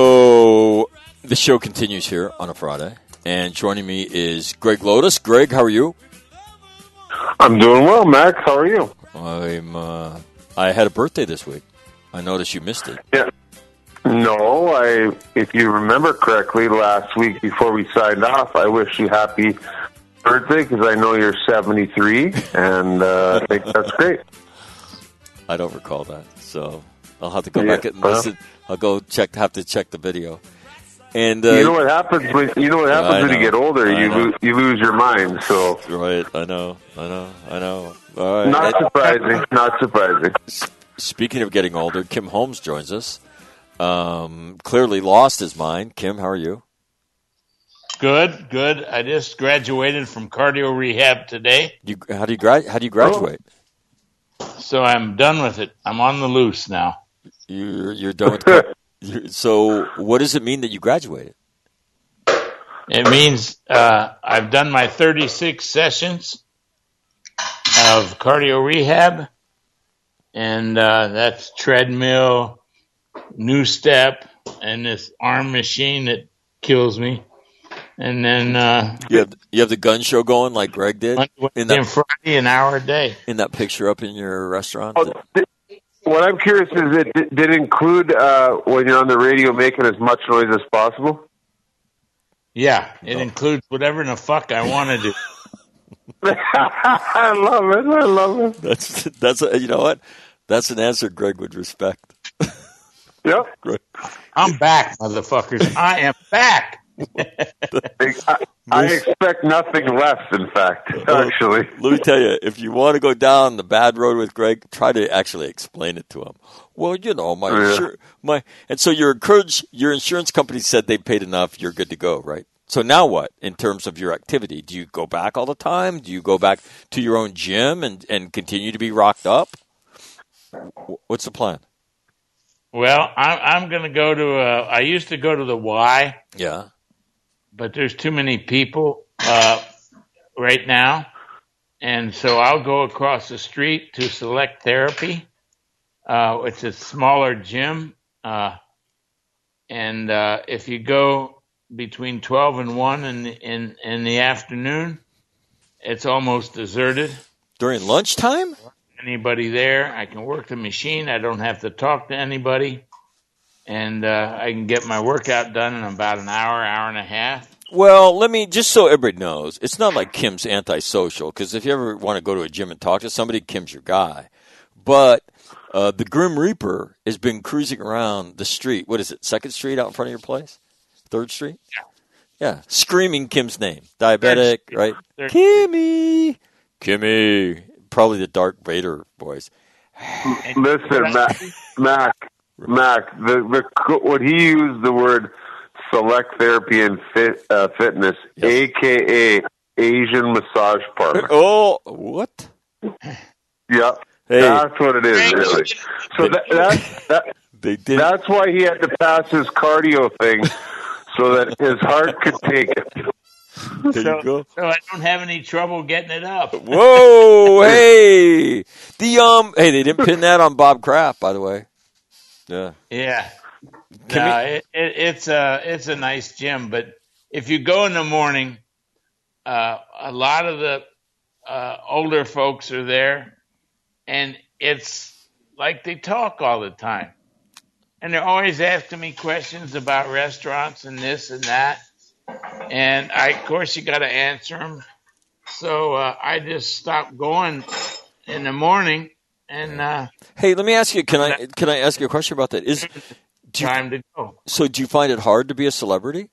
the show continues here on a Friday, and joining me is Greg Lotus. Greg, how are you? I'm doing well, Max. How are you? I'm. Uh, I had a birthday this week. I noticed you missed it. Yeah. No, I. If you remember correctly, last week before we signed off, I wish you happy birthday because I know you're 73, and uh, I think that's great. I don't recall that, so I'll have to go Yeah, back and listen. I'll go check. Have to check the video. And uh, you know what happens when you know what happens I when you get older. I You know. lose, you lose your mind. So right, I know, I know, I know. All right. not And surprising. Not surprising. speaking of getting older, Kim Holmes joins us. Um, clearly lost his mind. Kim, how are you? Good, good. I just graduated from cardio rehab today, You how do you gra- How do you graduate? so I'm done with it. I'm on the loose now. You're you're done with. car- you're, so what does it mean that you graduated? It means uh, I've done my 36 sessions of cardio rehab, and uh, that's treadmill, new step, and this arm machine that kills me. And then uh, You have you have the gun show going like Greg did Monday, in Wednesday, and that Friday, an hour a day. in that picture up in your restaurant. Oh, th- what I'm curious is, it did it include uh, when you're on the radio making as much noise as possible? Yeah, it includes whatever in the fuck I want to do. I love it. I love it. That's that's a, you know what? That's an answer Greg would respect. Yep. Greg. I'm back, motherfuckers. I am back. I, I expect nothing less, in fact, actually. Let me tell you, if you want to go down the bad road with Greg, try to actually explain it to him. Well, you know, my Yeah. insur- my and so you're encouraged. Your insurance company said they paid enough. You're good to go, right? So now what in terms of your activity? Do you go back all the time? Do you go back to your own gym and and continue to be rocked up? What's the plan? Well, I'm, I'm going to go to. Uh, I used to go to the Y, Yeah. But there's too many people uh, right now, and so I'll go across the street to Select Therapy. Uh, it's a smaller gym, uh, and uh, if you go between twelve and one in in in the afternoon, it's almost deserted. During lunchtime? anybody there. I can work the machine. I don't have to talk to anybody. And uh, I can get my workout done in about an hour, hour and a half. Well, let me just so everybody knows, it's not like Kim's antisocial. Because if you ever want to go to a gym and talk to somebody, Kim's your guy. But uh, the Grim Reaper has been cruising around the street. What is it? Second Street out in front of your place? Third Street? Yeah. Yeah, screaming Kim's name. Diabetic, Third right? Third Kimmy, Kimmy. Probably the Darth Vader voice. Listen, Mac, Mac, Mac. The, the co- when he used the word select therapy and fit uh, fitness, Yes. aka Asian massage parlor. Oh, what? Yeah, Hey. that's what it is, really. So that, that, that They did. that's why he had to pass his cardio thing, so that his heart could take it. there so, you go. so I don't have any trouble getting it up. Whoa, hey, the um, hey, they didn't pin that on Bob Kraft, by the way. Yeah, Yeah. Can no, we- it, it, it's a it's a nice gym, but if you go in the morning, uh, a lot of the uh, older folks are there, and it's like they talk all the time, and they're always asking me questions about restaurants and this and that, and I of course you got to answer them. So uh, I just stopped going in the morning, and uh, Hey, let me ask you. Can I can I ask you a question about that? Is do you, time to go. so? Do you find it hard to be a celebrity?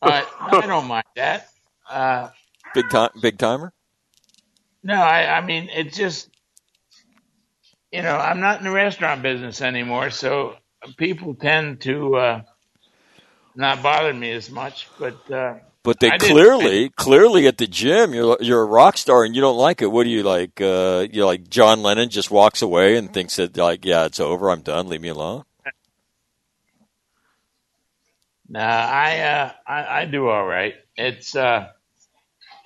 Uh, I don't mind that. Uh, Big time, big timer. no, I, I mean, it's just, you know, I'm not in the restaurant business anymore, so people tend to uh, not bother me as much. But uh, But they I clearly, clearly at the gym, you're you're a rock star and you don't like it. What do you like? Uh, you like John Lennon just walks away and thinks that like, yeah, it's over. I'm done. Leave me alone. Nah, I, uh, I I do all right. It's uh,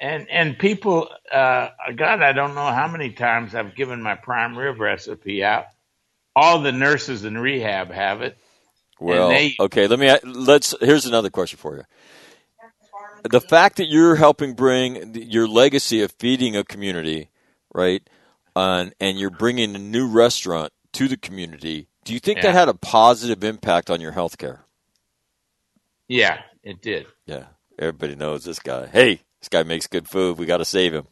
and and people, uh, God, I don't know how many times I've given my prime rib recipe out. All the nurses in rehab have it. Well, they- okay. Let me let's. Here's another question for you. The fact that you're helping bring your legacy of feeding a community, right, and and you're bringing a new restaurant to the community. Do you think that had a positive impact on your health care? Yeah, it did. Yeah, everybody knows this guy. Hey, this guy makes good food. We got to save him.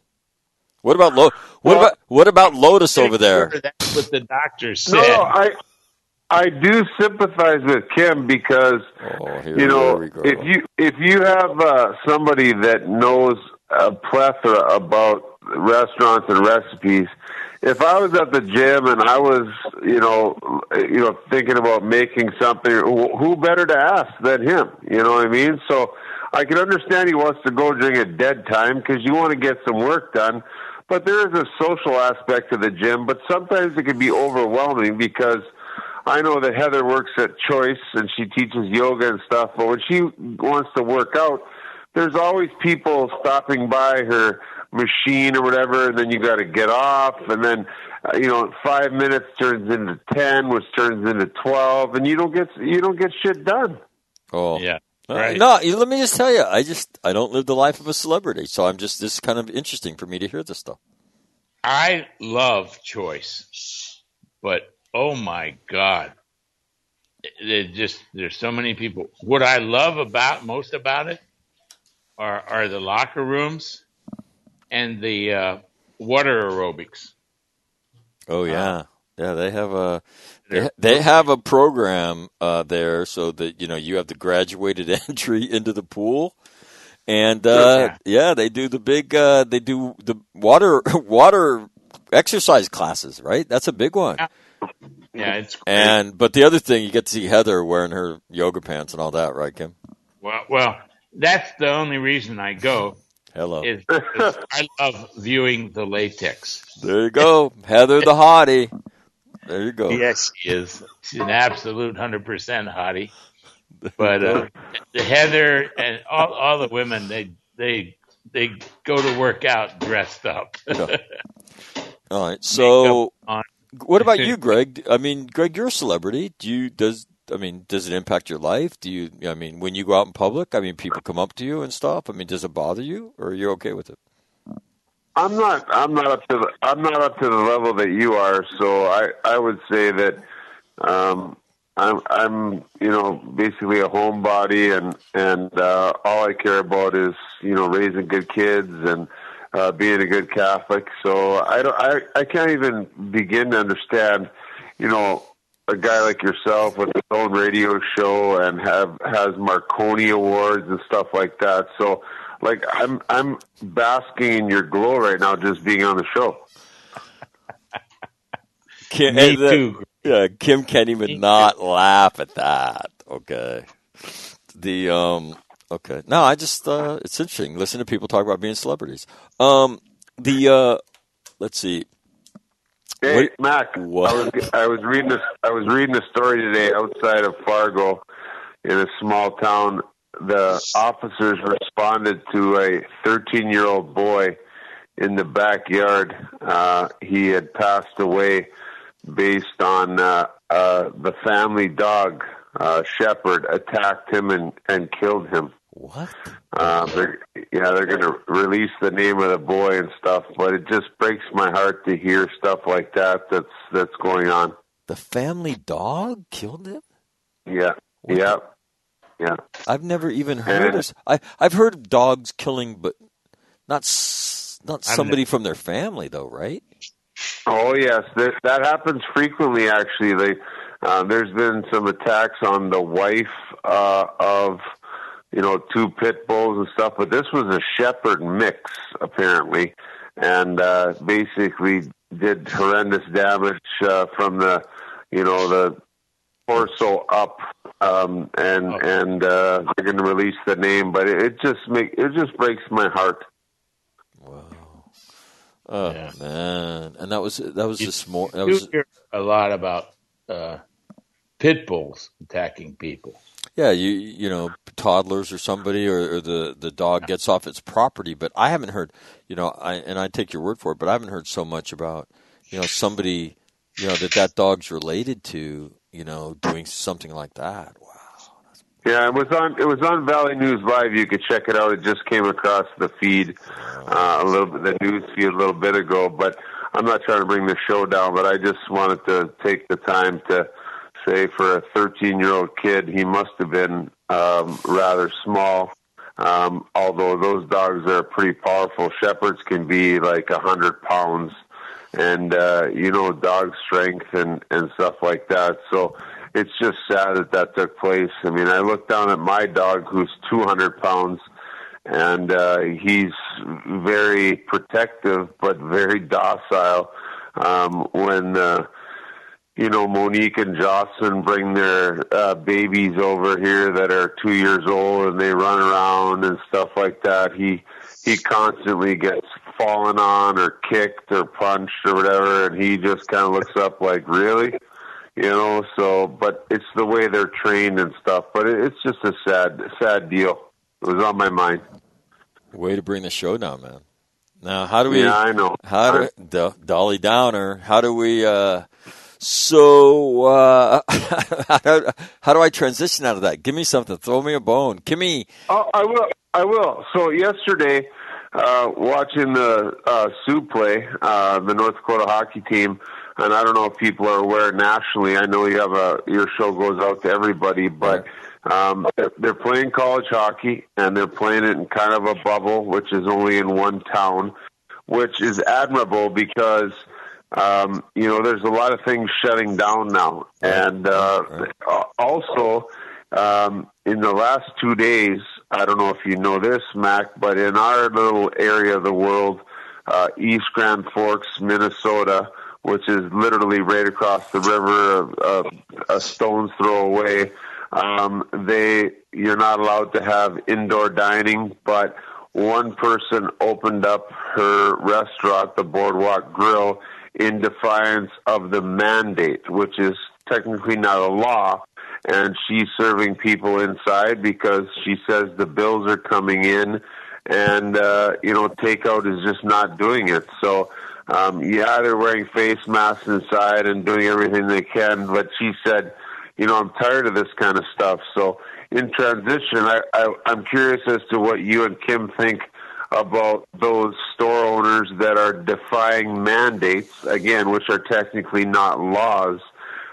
What about Lo- What Well- about what about Lotus over there? That's what the doctor said. No, I I do sympathize with Kim because Oh, you know here we go. if you if you have uh, somebody that knows a plethora about restaurants and recipes. If I was at the gym and I was, you know, you know, thinking about making something, who who better to ask than him? You know what I mean? So I can understand he wants to go during a dead time because you want to get some work done. But there is a social aspect to the gym, but sometimes it can be overwhelming because I know that Heather works at Choice and she teaches yoga and stuff, but when she wants to work out, there's always people stopping by her machine or whatever, and then you got to get off, and then uh, you know five minutes turns into ten, which turns into twelve, and you don't get you don't get shit done. oh, Yeah, right. No, let me just tell you, I just I don't live the life of a celebrity, so I'm just this is kind of interesting for me to hear this stuff. I love choice, but oh my god, it just there's so many people. What I love about most about it are are the locker rooms and the uh, water aerobics. Oh yeah, yeah. They have a they, they have a program uh, there, so that you know you have the graduated entry into the pool, and uh, yeah, they do the big uh, they do the water water exercise classes. Right, that's a big one. Yeah, it's great. And but the other thing, you get to see Heather wearing her yoga pants and all that, right, Kim? well, well, that's the only reason I go Hello. is because I love viewing the latex. There you go, Heather the hottie. There you go. Yes, she is. She's an absolute hundred percent hottie. But uh, the Heather and all, all the women, they they they go to work out dressed up. All right. So, on. What about you, Greg? I mean, Greg, you're a celebrity. Do you does I mean, does it impact your life? Do you I mean, when you go out in public, I mean, people come up to you and stuff. I mean, does it bother you, or are you okay with it? I'm not. I'm not up to. The, I'm not up to the level that you are. So I. I would say that. Um, I'm. I'm. You know, basically a homebody, and and uh, all I care about is you know raising good kids and uh, being a good Catholic. So I don't. I. I can't even begin to understand. You know, a guy like yourself with his own radio show and have has Marconi awards and stuff like that. So like I'm I'm basking in your glow right now just being on the show. Kim, Me the- too. Yeah, Kim can't even not laugh at that. Okay. The um okay. No, I just uh it's interesting. Listen to people talk about being celebrities. Um the uh let's see. Hey What- Mac, what? I was I was reading this I was reading a story today outside of Fargo in a small town. The officers responded to a 13 year old boy in the backyard. Uh, he had passed away based on uh, uh, the family dog uh, Shepherd attacked him and, and killed him. What? Uh, they're, yeah, they're going to release the name of the boy and stuff, but it just breaks my heart to hear stuff like that. That's that's going on. The family dog killed him? Yeah, What yeah, yeah. I've never even heard Yeah. of I I've heard of dogs killing but not not somebody from their family though, right? Oh yes, that, that happens frequently. Actually, they, uh, there's been some attacks on the wife uh, of you know two pit bulls and stuff, but this was a shepherd mix apparently, and uh, basically did horrendous damage uh, from the you know the torso up um, and Oh. and uh, they're going release the name. But it, it just make it just breaks my heart. Wow. Oh Yeah. man, and that was that was You- this morning. That You was hear a lot about uh, pit bulls attacking people. Yeah. You you know toddlers or somebody or, or the the dog gets off its property, but I haven't heard. You know, I and I take your word for it, but I haven't heard so much about you know somebody you know that that dog's related to you know doing something like that. Wow. Yeah, it was on it was on Valley News Live. You could check it out. It just came across the feed uh, a little bit, the news feed a little bit ago. But I'm not trying to bring the show down, but I just wanted to take the time to say for a 13 year old kid, he must have been um, rather small. Um, although those dogs are pretty powerful, shepherds can be like a hundred pounds, and uh, you know dog strength and and stuff like that. So it's just sad that that took place. I mean, I look down at my dog who's 200 pounds, and uh, he's very protective but very docile. Um, when uh, you know Monique and Jocelyn bring their uh, babies over here that are two years old, and they run around and stuff like that, he he constantly gets fallen on or kicked or punched or whatever, and he just kind of looks up like, really you know so but it's the way they're trained and stuff but it, it's just a sad sad deal it was on my mind Way to bring the show down, man. Now, how do we? yeah i know How do Do- Dolly Downer? How do we? Uh, so uh, how, do, how do I transition out of that? Give me something. Throw me a bone. Give me. oh i will i will so yesterday uh watching the uh sioux play uh the north dakota hockey team and i don't know if people are aware nationally i know you have a your show goes out to everybody but um they're, they're playing college hockey and they're playing it in kind of a bubble which is only in one town which is admirable because um, you know there's a lot of things shutting down now, and uh, also um, in the last two days, I don't know if you know this, Mac, but in our little area of the world, uh, East Grand Forks, Minnesota, which is literally right across the river, uh, a stone's throw away. Um, they you're not allowed to have indoor dining, but one person opened up her restaurant, the Boardwalk Grill, in defiance of the mandate, which is technically not a law. And she's serving people inside because she says the bills are coming in, and uh, you know takeout is just not doing it. So. Um, yeah, they're wearing face masks inside and doing everything they can, but she said, you know, I'm tired of this kind of stuff. So in transition, I, I, I'm curious as to what you and Kim think about those store owners that are defying mandates, again, which are technically not laws,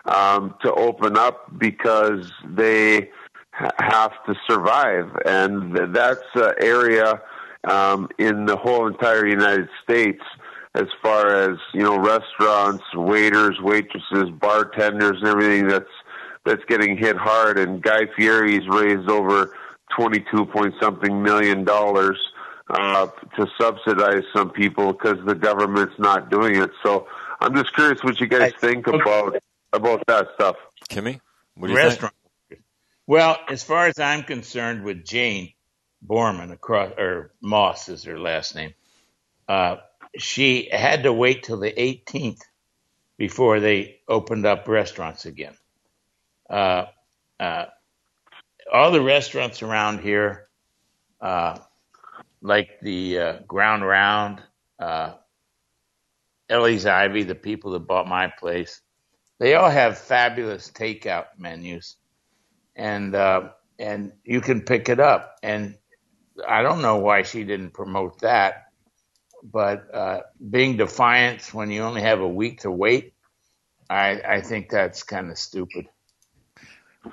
um, to open up because they ha- have to survive. And th- that's an area um, in the whole entire United States as far as, you know, restaurants, waiters, waitresses, bartenders, and everything that's that's getting hit hard. And Guy Fieri's raised over twenty-two point something million dollars uh, to subsidize some people because the government's not doing it. So I'm just curious what you guys think about about that stuff. Kimmy, what do you think? restaurant. Well, as far as I'm concerned, with Jane Borman across or Moss is her last name, uh, she had to wait till the 18th before they opened up restaurants again. Uh, uh, all the restaurants around here, uh, like the uh, Ground Round, uh, Ellie's Ivy, the people that bought my place, they all have fabulous takeout menus, and uh, and you can pick it up. And I don't know why she didn't promote that, but uh, being defiant when you only have a week to wait, I I think that's kind of stupid.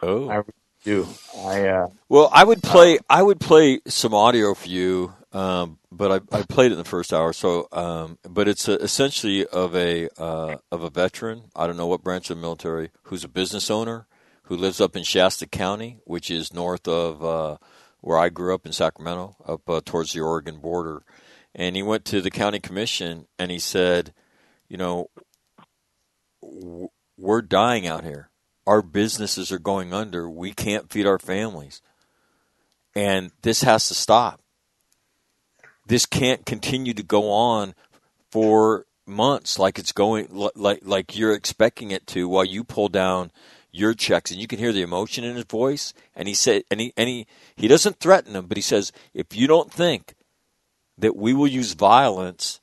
Oh. I do. I uh, Well, I would play. I would play some audio for you, um, but I, I played it in the first hour. So, um, but it's a, essentially of a uh, of a veteran. I don't know what branch of the military who's a business owner who lives up in Shasta County, which is north of uh, where I grew up in Sacramento, up uh, towards the Oregon border. And he went to the county commission and he said, you know, w- we're dying out here our businesses are going under. We can't feed our families. And this has to stop. This can't continue to go on for months like it's going like like you're expecting it to while you pull down your checks. And you can hear the emotion in his voice. And he said and he and he, he doesn't threaten them but he says if you don't think that we will use violence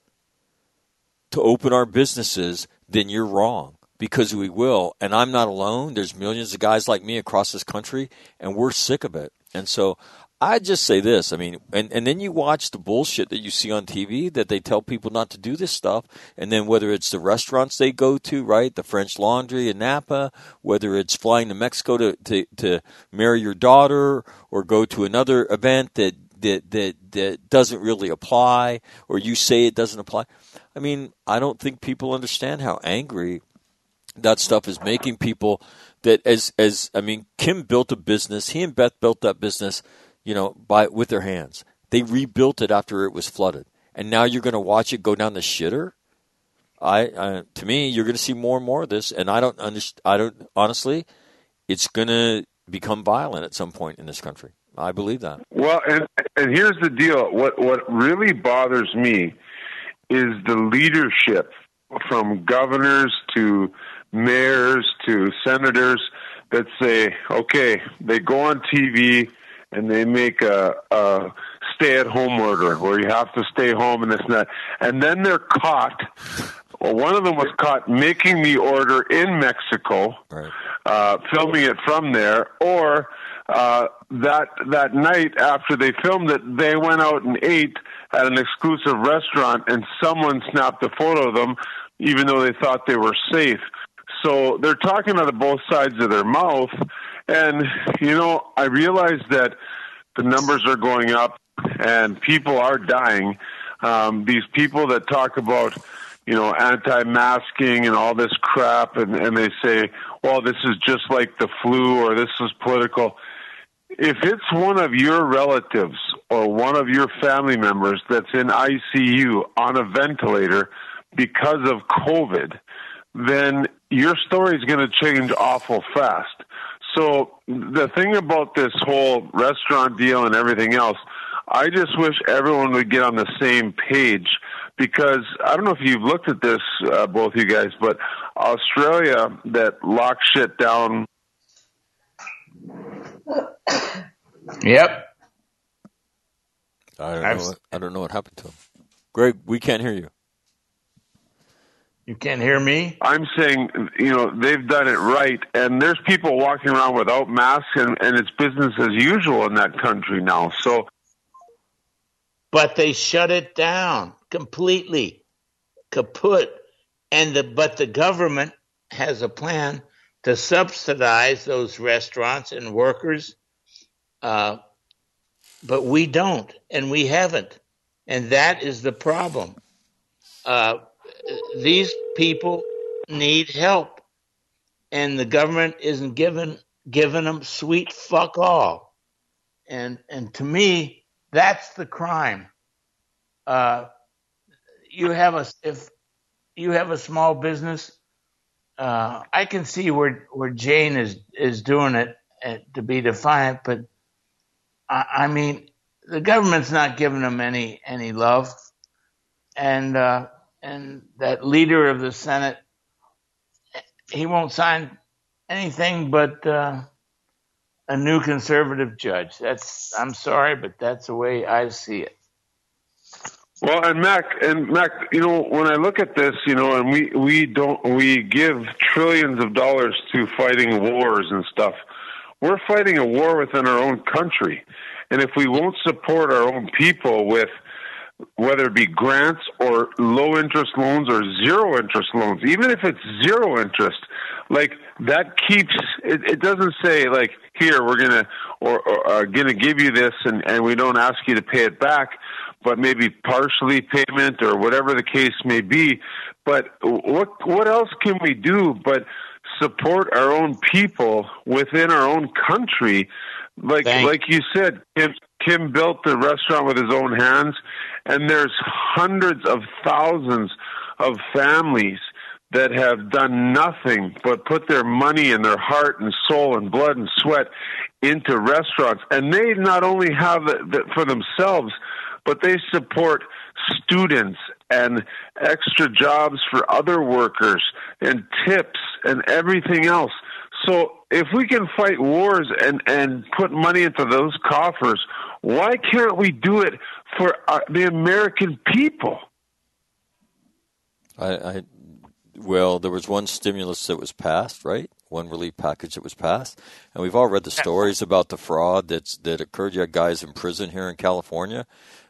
to open our businesses then you're wrong because we will. And I'm not alone. There's millions of guys like me across this country and we're sick of it. And so I just say this. I mean, and, and then you watch the bullshit that you see on TV that they tell people not to do this stuff. And then whether it's the restaurants they go to, right? The French Laundry in Napa, whether it's flying to Mexico to, to, to marry your daughter or go to another event that, that, that, that doesn't really apply or you say it doesn't apply. I mean, I don't think people understand how angry that stuff is making people that as, as, I mean, Kim built a business. He and Beth built that business you know, by with their hands. They rebuilt it after it was flooded, and now you're going to watch it go down the shitter. I, I to me, you're going to see more and more of this, and I don't understand. I don't honestly. It's going to become violent at some point in this country. I believe that. Well, and and here's the deal. What what really bothers me is the leadership from governors to mayors to senators that say, okay, they go on TV and they make a, a stay-at-home order where you have to stay home and this and that, and then they're caught. Well, one of them was caught making the order in Mexico, right. uh, filming it from there, or uh, that that night after they filmed it, they went out and ate at an exclusive restaurant, and someone snapped a photo of them, even though they thought they were safe. So they're talking out of both sides of their mouth, and, you know, I realize that the numbers are going up and people are dying. Um, these people that talk about, you know, anti-masking and all this crap, and, and they say, well, this is just like the flu or this is political. If it's one of your relatives or one of your family members that's in ICU on a ventilator because of COVID, then your story is going to change awful fast. So the thing about this whole restaurant deal and everything else, I just wish everyone would get on the same page because I don't know if you've looked at this, uh, both you guys, but Australia that locked shit down. Yep. I don't know. What, I don't know what happened to him. Greg, we can't hear you. You can't hear me? I'm saying, you know, they've done it right, and there's people walking around without masks, and, and it's business as usual in that country now. So, but they shut it down completely, kaput, and the but the government has a plan to subsidize those restaurants and workers, uh, but we don't, and we haven't, and that is the problem. Uh, these people need help, and the government isn't giving giving them sweet fuck all. And and to me, that's the crime. Uh, you have a if you have a small business, uh, I can see where where Jane is is doing it uh, to be defiant, but I, I mean the government's not giving them any any love, and uh, and that leader of the Senate, he won't sign anything but uh, a new conservative judge. That's I'm sorry, but that's the way I see it. Well, and Mac, and Mac, you know, when I look at this, you know, and we we don't we give trillions of dollars to fighting wars and stuff. We're fighting a war within our own country, and if we won't support our own people with whether it be grants or low interest loans or zero interest loans, even if it's zero interest, like that keeps it, it doesn't say like here we're gonna or, or uh, gonna give you this and and we don't ask you to pay it back, but maybe partially payment or whatever the case may be. But what what else can we do but support our own people within our own country? Like Thanks. like you said, Kim, Kim built the restaurant with his own hands and there's hundreds of thousands of families that have done nothing but put their money and their heart and soul and blood and sweat into restaurants. And they not only have it for themselves, but they support students and extra jobs for other workers and tips and everything else. So if we can fight wars and, and put money into those coffers, why can't we do it for uh, the American people? I, I well, there was one stimulus that was passed, right? One relief package that was passed, and we've all read the stories about the fraud that's that occurred. You had guys in prison here in California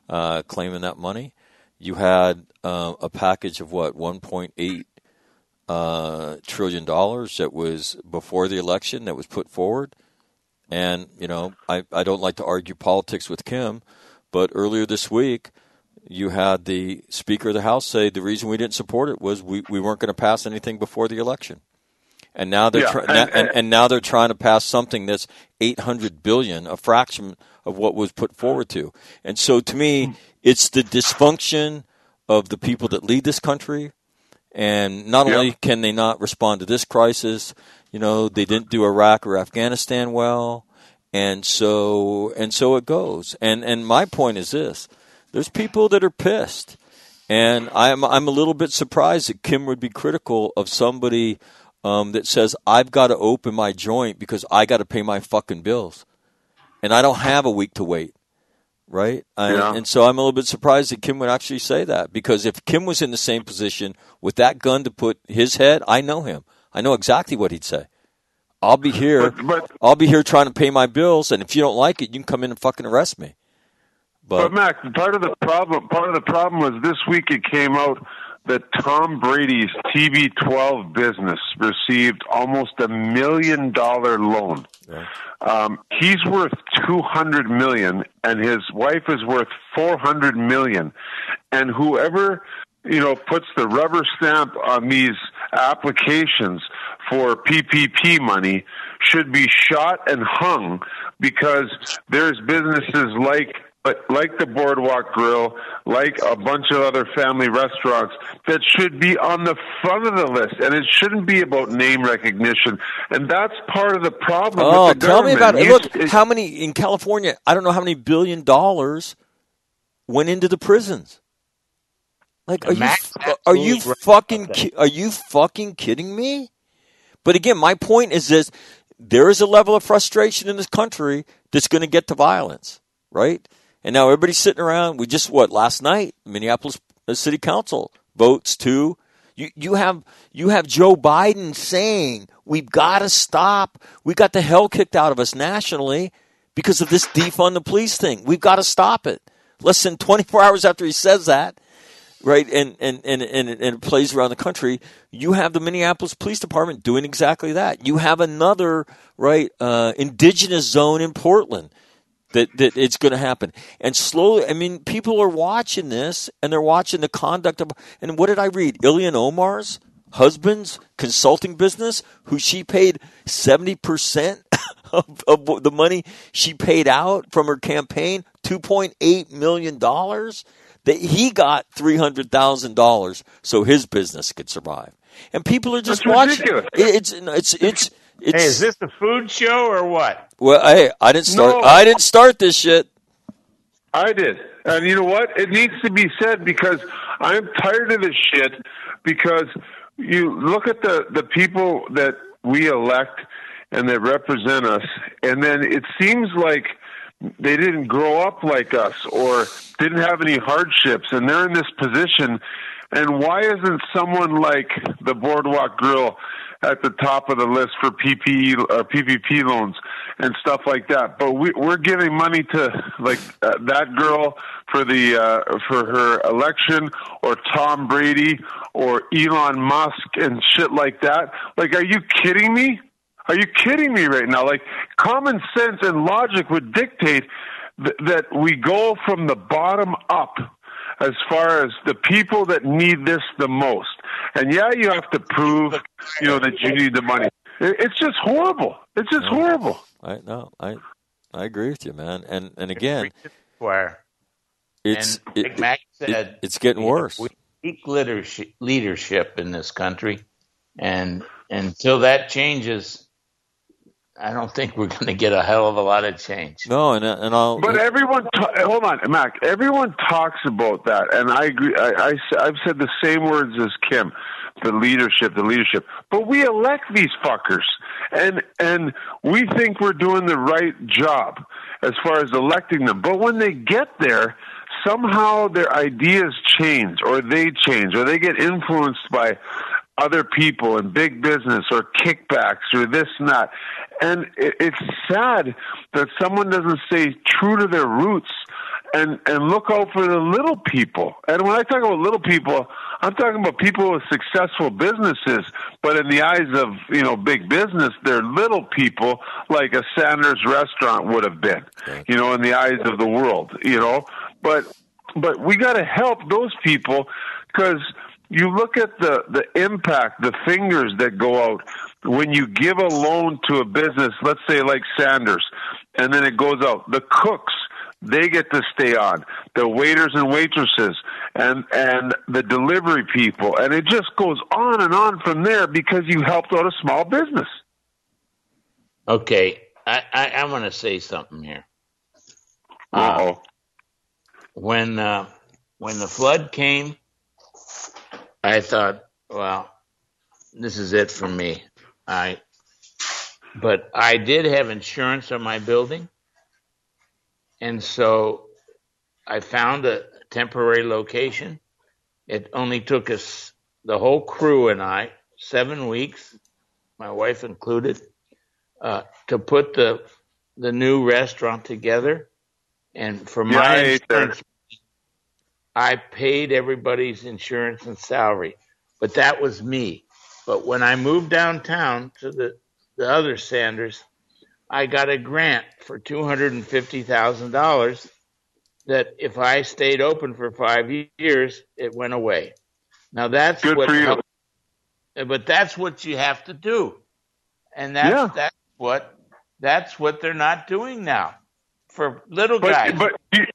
uh, claiming that money. You had uh, a package of what 1.8 uh, trillion dollars that was before the election that was put forward. And you know, I, I don't like to argue politics with Kim, but earlier this week, you had the Speaker of the House say the reason we didn't support it was we, we weren't going to pass anything before the election. And now they're yeah, and, and, and, now they're trying to pass something that's 800 billion, a fraction of what was put forward to. And so to me, it's the dysfunction of the people that lead this country. And not yeah. only can they not respond to this crisis, you know, they didn't do Iraq or Afghanistan well. And so and so it goes. And and my point is this there's people that are pissed. And I'm I'm a little bit surprised that Kim would be critical of somebody um, that says I've got to open my joint because I got to pay my fucking bills, and I don't have a week to wait, right? Yeah. and so I'm a little bit surprised that Kim would actually say that because if Kim was in the same position with that gun to put his head, I know him. I know exactly what he'd say. I'll be here. But, but, I'll be here trying to pay my bills, and if you don't like it, you can come in and fucking arrest me. But, but Max, part of the problem part of the problem was this week it came out that Tom Brady's TB12 business received almost a million dollar loan. Yeah. Um, he's worth 200 million and his wife is worth 400 million. And whoever, you know, puts the rubber stamp on these applications for PPP money should be shot and hung because there's businesses like but like the Boardwalk Grill, like a bunch of other family restaurants, that should be on the front of the list, and it shouldn't be about name recognition. And that's part of the problem. Oh, the tell me about it. Look, it, how many in California? I don't know how many billion dollars went into the prisons. Like, are Max, you are you fucking are you fucking kidding me? But again, my point is this: there is a level of frustration in this country that's going to get to violence, right? And now everybody's sitting around. We just what last night, Minneapolis City Council votes to you. You have you have Joe Biden saying we've got to stop. We got the hell kicked out of us nationally because of this defund the police thing. We've got to stop it. Less than 24 hours after he says that, right, and, and, and, and, and it plays around the country, you have the Minneapolis Police Department doing exactly that. You have another, right, uh, indigenous zone in Portland that, that it's going to happen. And slowly, I mean, people are watching this and they're watching the conduct of, and what did I read? Ilhan Omar's husband's consulting business, who she paid 70% of, of the money she paid out from her campaign, $2.8 million, that he got $300,000 so his business could survive. And people are just That's watching. Ridiculous. It's, it's, it's, it's, hey, is this a food show or what? Well, hey, I didn't start. No. I didn't start this shit. I did, and you know what? It needs to be said because I'm tired of this shit. Because you look at the the people that we elect and that represent us, and then it seems like they didn't grow up like us or didn't have any hardships, and they're in this position. And why isn't someone like the Boardwalk Grill at the top of the list for PPE uh, PPP loans and stuff like that. But we, we're giving money to like uh, that girl for the uh, for her election, or Tom Brady, or Elon Musk and shit like that. Like, are you kidding me? Are you kidding me right now? Like, common sense and logic would dictate th- that we go from the bottom up as far as the people that need this the most. And yeah, you have to prove, you know, that you need the money. It's just horrible. It's just horrible. I know. I I agree with you, man. And and again, where it's and it, Mac said it, it's getting worse. We weak leadership, leadership in this country, and until that changes, I don't think we're going to get a hell of a lot of change. No, and uh, and I'll. But everyone, ta- hold on, Mac. Everyone talks about that, and I agree. I, I have said the same words as Kim. The leadership, the leadership. But we elect these fuckers, and and we think we're doing the right job as far as electing them. But when they get there, somehow their ideas change, or they change, or they get influenced by other people and big business or kickbacks or this and that. And it, it's sad that someone doesn't stay true to their roots and, and look out for the little people. And when I talk about little people, I'm talking about people with successful businesses, but in the eyes of, you know, big business, they're little people like a Sanders restaurant would have been, you know, in the eyes of the world, you know. But but we got to help those people because you look at the the impact, the fingers that go out when you give a loan to a business, let's say like Sanders, and then it goes out. The cooks, they get to stay on. The waiters and waitresses and and the delivery people, and it just goes on and on from there because you helped out a small business. Okay, I, I, I want to say something here. Uh oh. When uh, when the flood came, I thought, well, this is it for me. I, but I did have insurance on my building, and so I found a temporary location. It only took us, the whole crew and I, seven weeks, my wife included, uh, to put the the new restaurant together. And for my insurance, I paid everybody's insurance and salary, but that was me. But when I moved downtown to the, the other Sanders, I got a grant for two hundred and fifty thousand dollars. That if I stayed open for five years, it went away. Now that's Good what, for you. but that's what you have to do, and that's Yeah. that's what that's what they're not doing now for little But guys. but you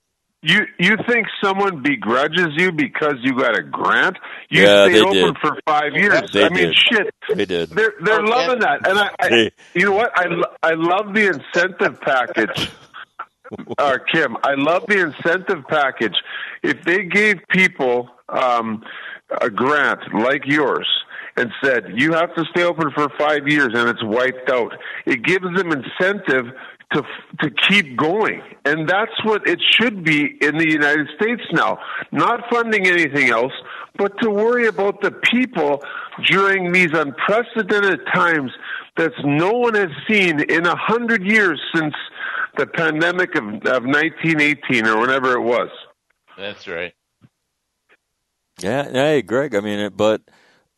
you you think someone begrudges you because you got a grant? You Yeah, stayed they open did. for five years. They I mean, did. shit. They did. They're they're Okay. loving that, and I, I you know what I I love the incentive package. Uh, Kim, I love the incentive package. If they gave people um, a grant like yours and said you have to stay open for five years and it's wiped out, it gives them incentive to to keep going, and that's what it should be in the United States now. Not funding anything else, but to worry about the people during these unprecedented times that no one has seen in a hundred years since the pandemic of, of 1918 or whenever it was. that's right. Yeah, hey, Greg. I mean, it- but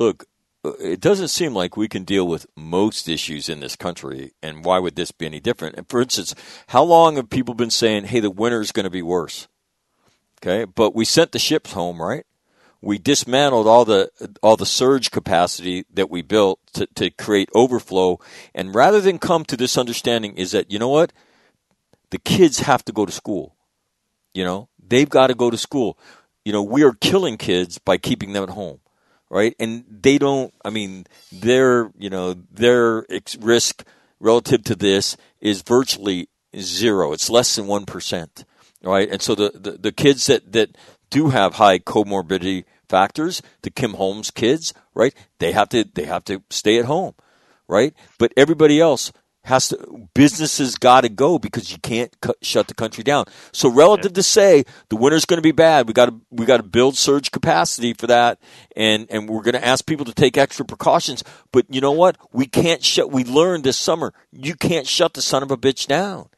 look, Uh, it doesn't seem like we can deal with most issues in this country, and why would this be any different? And for instance, how long have people been saying, "Hey, the winter is going to be worse"? Okay, but we sent the ships home, right? We dismantled all the all the surge capacity that we built to, to create overflow, and rather than come to this understanding, is that you know what, the kids have to go to school. You know, they've got to go to school. You know, we are killing kids by keeping them at home, right? And they don't. I mean, their you know their risk relative to this is virtually zero. It's less than one percent, right? And so the, the the kids that that do have high comorbidity factors, the Kim Holmes kids, right? They have to they have to stay at home, right? But everybody else has to businesses got to go because you can't cut, shut the country down. So relative to say the winter's going to be bad, we got to we got to build surge capacity for that, and and we're going to ask people to take extra precautions. But you know what? We can't shut. We learned this summer you can't shut the son of a bitch down,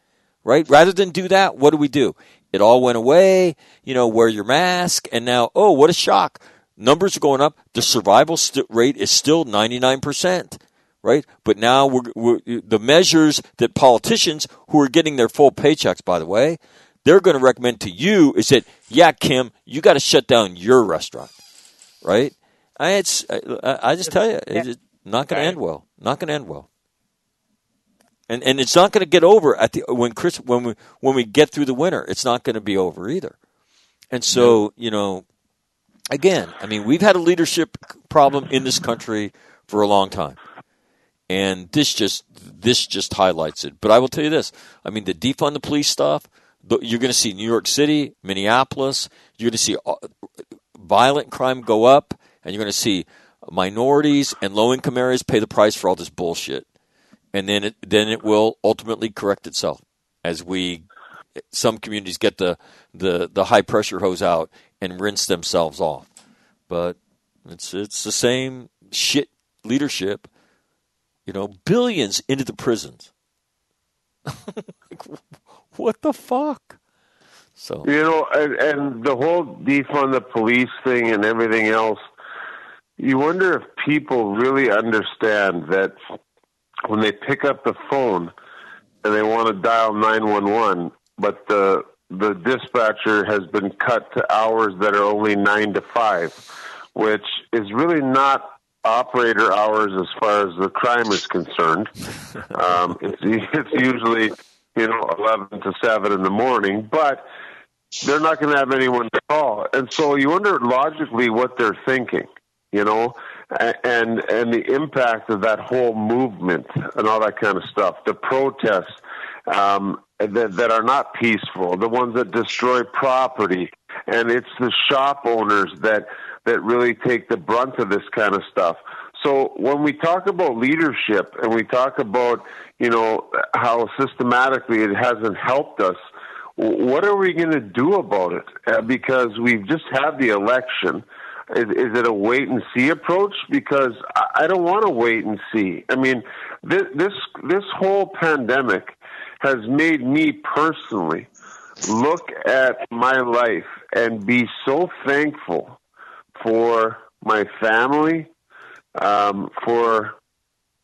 right? Rather than do that, what do we do? It all went away. You know, wear your mask, and now oh, what a shock! Numbers are going up. The survival st- rate is still ninety nine percent right? But now we're, we're, the measures that politicians who are getting their full paychecks, by the way, they're going to recommend to you is that, yeah, Kim, you got to shut down your restaurant, right? I, it's, I, I just tell you, it's not going to end well. Not going to end well. And, and it's not going to get over at the when Chris when we when we get through the winter. It's not going to be over either. And so you know, again, I mean, we've had a leadership problem in this country for a long time. And this just this just highlights it. But I will tell you this: I mean, the defund the police stuff. You're going to see New York City, Minneapolis. You're going to see uh, violent crime go up, and you're going to see minorities and low income areas pay the price for all this bullshit. And then it then it will ultimately correct itself as we some communities get the the the high pressure hose out and rinse themselves off. But it's it's the same shit leadership, you know, billions into the prisons. what the fuck? So you know, and, and the whole defund the police thing and everything else. You wonder if people really understand that when they pick up the phone and they want to dial nine one one, but the the dispatcher has been cut to hours that are only nine to five, which is really not operator hours as far as the crime is concerned. Um, it's, it's usually you know eleven to seven in the morning, but they're not going to have anyone to call, and so you wonder logically what they're thinking. You know, and and the impact of that whole movement and all that kind of stuff, the protests, um, that, that are not peaceful, the ones that destroy property, and it's the shop owners that that really take the brunt of this kind of stuff. So when we talk about leadership and we talk about you know how systematically it hasn't helped us, what are we going to do about it? Uh, because we've just had the election. Is, it a wait and see approach? Because I don't want to wait and see. I mean, this, this whole pandemic has made me personally look at my life and be so thankful for my family, um, for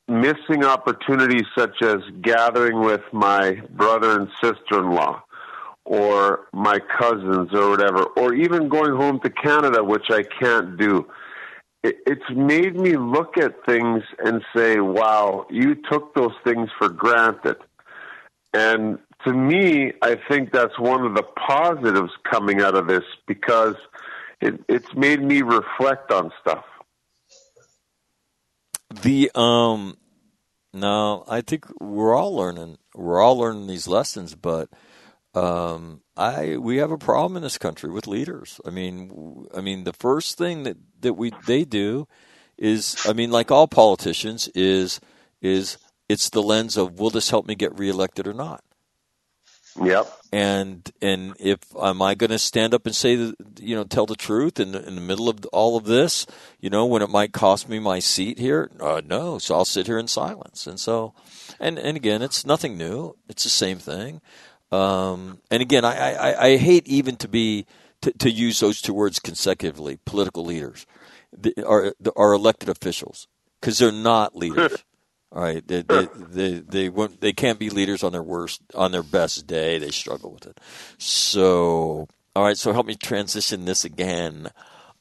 missing opportunities such as gathering with my brother and sister in law or my cousins or whatever, or even going home to Canada, which I can't do. It's made me look at things and say, wow, you took those things for granted. And to me, I think that's one of the positives coming out of this because it, it's made me reflect on stuff. The um, no, I think we're all learning. We're all learning these lessons, but um, I we have a problem in this country with leaders. I mean, I mean, the first thing that that we they do is, I mean, like all politicians, is is it's the lens of will this help me get reelected or not? Yep. And and if am I going to stand up and say the, you know tell the truth in the, in the middle of all of this, you know, when it might cost me my seat here? Uh, no. So I'll sit here in silence. And so, and and again, it's nothing new. It's the same thing. Um, and again, I, I, I hate even to be to, to use those two words consecutively. Political leaders, the, are are elected officials because they're not leaders. All right, they they they they, won't, they can't be leaders on their worst on their best day. They struggle with it. So, all right, so help me transition this again.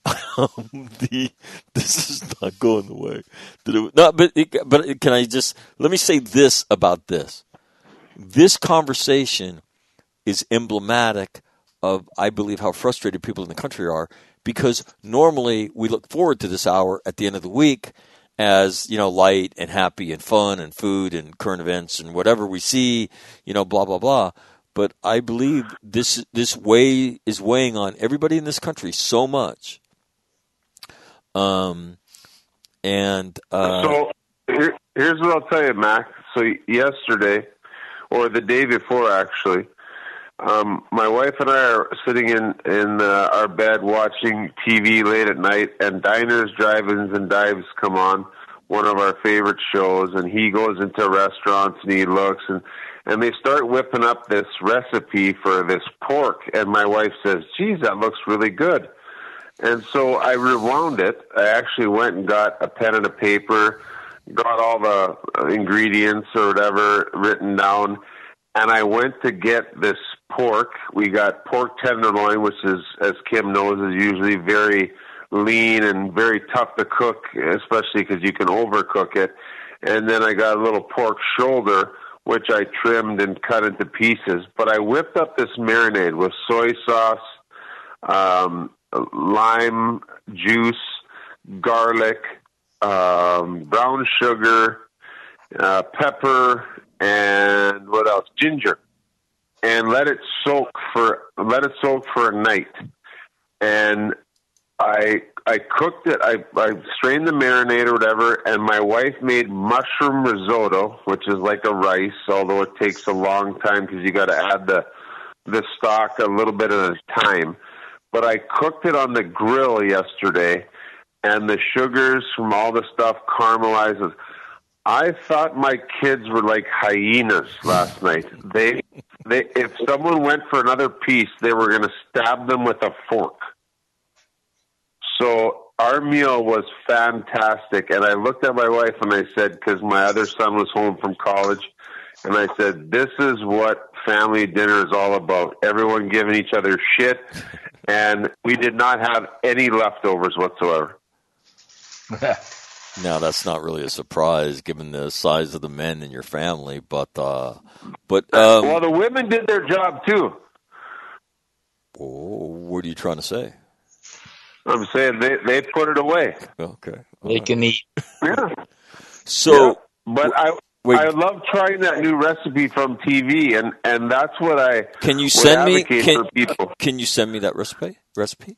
Um, the this is not going the it, no, but it, but can I just let me say this about this? This conversation is emblematic of I believe how frustrated people in the country are because normally we look forward to this hour at the end of the week as you know light and happy and fun and food and current events and whatever we see you know blah blah blah. But i believe this this way is weighing on everybody in this country so much. Um and uh, so here, here's what i'll tell you mac. So yesterday or the day before actually um, my wife and I are sitting in in uh, our bed watching TV late at night, and diners, drive-ins, and dives come on. One of our favorite shows, and he goes into restaurants and he looks and and they start whipping up this recipe for this pork, and my wife says, "Geez, that looks really good." And so I rewound it. I actually went and got a pen and a paper, got all the ingredients or whatever written down and I went to get this pork. We got pork tenderloin, which is, as Kim knows, is usually very lean and very tough to cook, especially because you can overcook it. And then I got a little pork shoulder, which I trimmed and cut into pieces. But I whipped up this marinade with soy sauce, um, lime juice, garlic, um, brown sugar, uh, pepper, and what else? Ginger, and let it soak for let it soak for a night. And I I cooked it. I I strained the marinade or whatever, and my wife made mushroom risotto, which is like a rice, although it takes a long time because you got to add the the stock a little bit at a time. But I cooked it on the grill yesterday, and the sugars from all the stuff caramelizes. I thought my kids were like hyenas last night. They, they, if someone went for another piece, they were going to stab them with a fork. So our meal was fantastic, and I looked at my wife and I said, because my other son was home from college, and I said, "This is what family dinner is all about. Everyone giving each other shit." And we did not have any leftovers whatsoever. Now that's not really a surprise given the size of the men in your family, but uh, but um, well, the women did their job too. oh, what are you trying to say? I'm saying they they put it away. Okay, They can eat. Yeah. so But I Wait. I love trying that new recipe from TV, and and that's what I can you send me can, for people. can you send me that recipe recipe?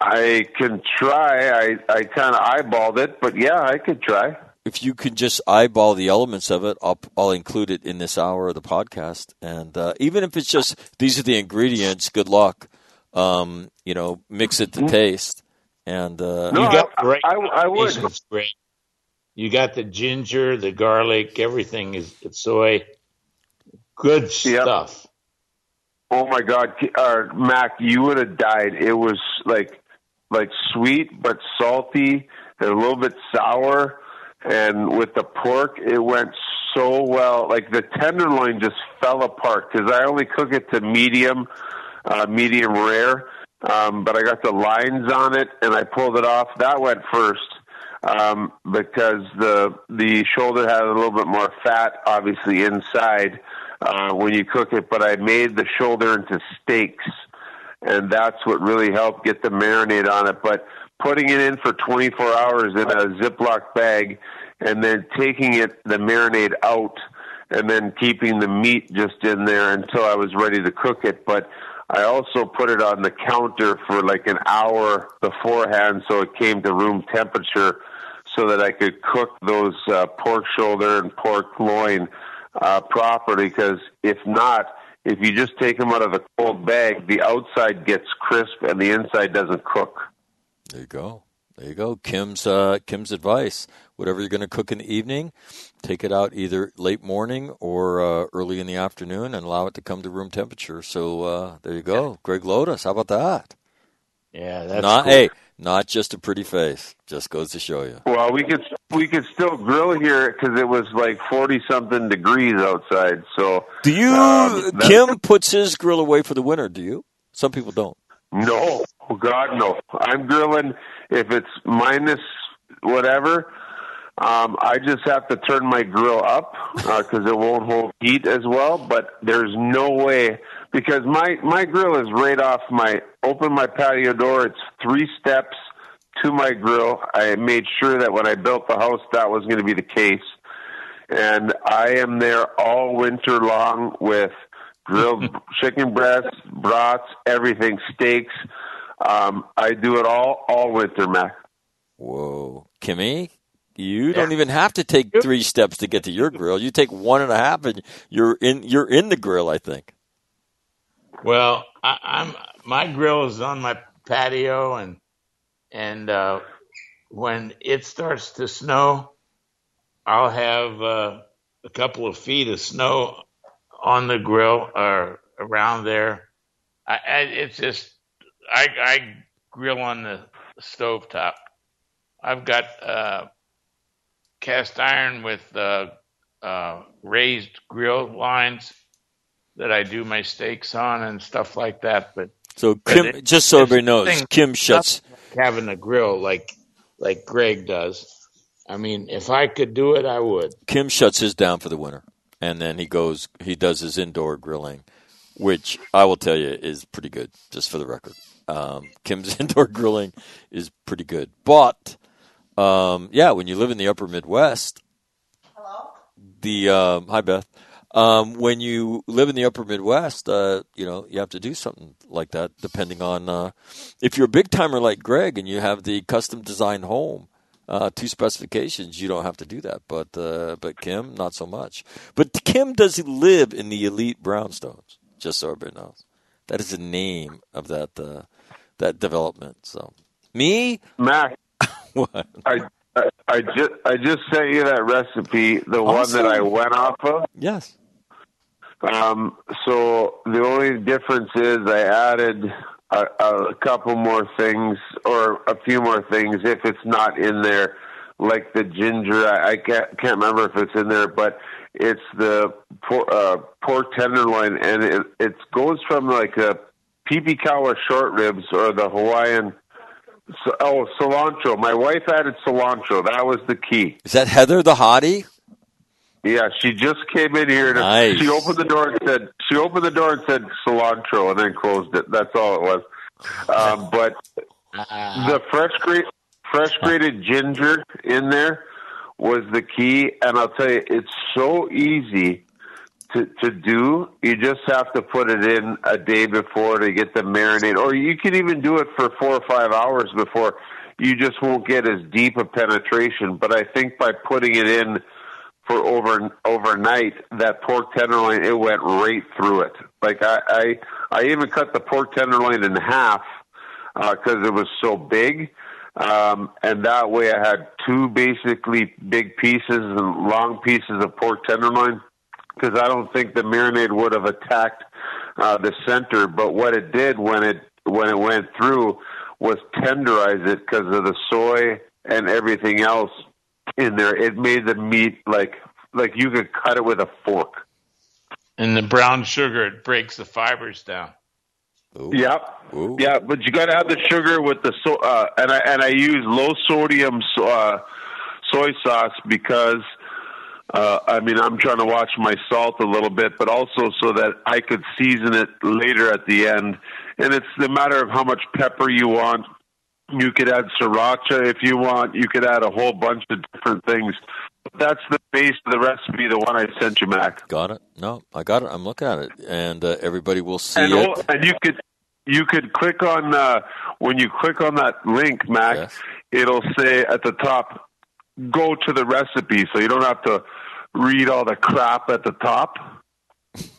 I can try. I I kind of eyeballed it, but yeah, I could try. If you could just eyeball the elements of it, I'll I'll include it in this hour of the podcast, and uh, even if it's just these are the ingredients, good luck. Um, you know, mix it to taste, and uh, No, you got I- the right I- I would. combinations, Greg. You got the ginger, the garlic, everything is it's soy. Good Yep. stuff. Oh my God, uh, Mac, you would have died. It was like like sweet but salty and a little bit sour. And with the pork, it went so well. Like the tenderloin just fell apart because I only cook it to medium, uh, medium rare. Um, but I got the lines on it and I pulled it off. That went first um, because the the shoulder had a little bit more fat, obviously inside uh, when you cook it. But I made the shoulder into steaks, and that's what really helped get the marinade on it. But putting it in for 24 hours in a Ziploc bag, and then taking it the marinade out, and then keeping the meat just in there until I was ready to cook it. But I also put it on the counter for like an hour beforehand so it came to room temperature so that I could cook those uh, pork shoulder and pork loin uh, properly. Because if not, if you just take them out of the cold bag, the outside gets crisp and the inside doesn't cook. There you go. There you go. Kim's uh, Kim's advice. Whatever you're going to cook in the evening, take it out either late morning or uh, early in the afternoon and allow it to come to room temperature. So uh, there you go. Greg Lotus, how about that? Yeah, that's not cool. hey, not just a pretty face. Just goes to show you. Well, we could we could still grill here because it was like forty something degrees outside. So Do you? Um, Kim puts his grill away for the winter. Do you? Some people don't. No, oh God, no. I'm grilling if it's minus whatever. Um, I just have to turn my grill up because it won't hold heat as well. But there's no way because my my grill is right off my open my patio door. It's three steps to my grill. I made sure that when I built the house that was going to be the case, and I am there all winter long with grilled chicken breasts, brats, everything, steaks. Um, I do it all all winter, Mac. Whoa, Kimmy, you don't even have to take three steps to get to your grill. You take one and a half, and you're in. You're in the grill. I think. Well, I, I'm my grill is on my patio, and and uh, when it starts to snow, I'll have uh, a couple of feet of snow on the grill or around there. I, I it's just I I grill on the stove top. I've got uh, cast iron with uh, uh, raised grill lines that I do my steaks on and stuff like that. But So But Kim, it- just so it's everybody knows, Kim shuts. having a grill like like Greg does, I mean, if I could do it, I would. Kim shuts his down for the winter, and then he goes. He does his indoor grilling, which I will tell you is pretty good. Just for the record, um, Kim's indoor grilling is pretty good. But um, yeah, when you live in the upper Midwest, hello. the um, hi Beth. Um, when you live in the upper Midwest, uh, you know you have to do something like that. Depending on uh, if you're a big timer like Greg and you have the custom designed home uh, to specifications, you don't have to do that. But uh, but Kim, not so much. But Kim does live in the elite brownstones. Just so everybody knows, that is the name of that uh, that development. So me, Mac, what? I, I I just I just sent you that recipe, the one that I went off of. Yes. Um, so the only difference is I added a, a couple more things or a few more things if it's not in there, like the ginger. I, I can't can't remember if it's in there, but it's the por- uh, pork tenderloin, and it it goes from like a peepee cow or short ribs or the Hawaiian. So, oh, cilantro. My wife added cilantro. That was the key. Is that Heather the hottie? Yeah, she just came in here. To, Nice. She opened the door and said she opened the door and said cilantro, and then closed it. That's all it was. Um, but the fresh grate, fresh grated ginger in there was the key, and I'll tell you, it's so easy to to do. You just have to put it in a day before to get the marinade, or you can even do it for four or five hours before. You just won't get as deep a penetration. But I think by putting it in for over overnight, that pork tenderloin it went right through it. Like I I, I even cut the pork tenderloin in half because it was so big. Um, and that way I had two basically big pieces and long pieces of pork tenderloin because I don't think the marinade would have attacked uh, the center. But what it did when it when it went through was tenderize it because of the soy and everything else in there. It made the meat like like you could cut it with a fork. And the brown sugar it breaks the fibers down. Ooh. Yep. Ooh. Yeah, but you got to have the sugar with the so, uh, and I and I use low sodium so, uh, soy sauce because uh, I mean I'm trying to watch my salt a little bit, but also so that I could season it later at the end. And it's the matter of how much pepper you want. You could add sriracha if you want. You could add a whole bunch of different things. But That's the base of the recipe, the one I sent you, Mac. Got it? No, I got it. I'm looking at it, and uh, everybody will see and, it. and you could you could click on uh, when you click on that link, Mac. Yes. It'll say at the top, "Go to the recipe," so you don't have to read all the crap at the top.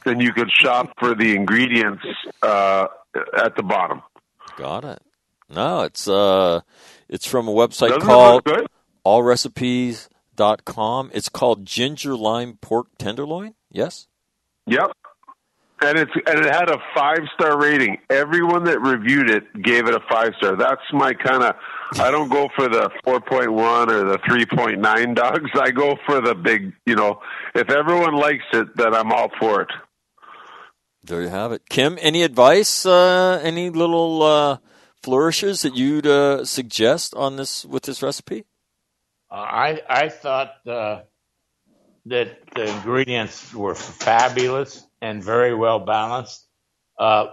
Then you could shop for the ingredients uh, at the bottom. Got it. No, it's uh, it's from a website Doesn't called it look good? allrecipes.com. It's called ginger lime pork tenderloin. Yes. Yep. And it's and it had a five star rating. Everyone that reviewed it gave it a five star. That's my kind of. I don't go for the four point one or the three point nine dogs. I go for the big. You know, if everyone likes it, then I'm all for it. There you have it. Kim, any advice? Uh, any little uh, flourishes that you'd uh, suggest on this with this recipe? Uh, I I thought uh, that the ingredients were fabulous and very well balanced. Uh,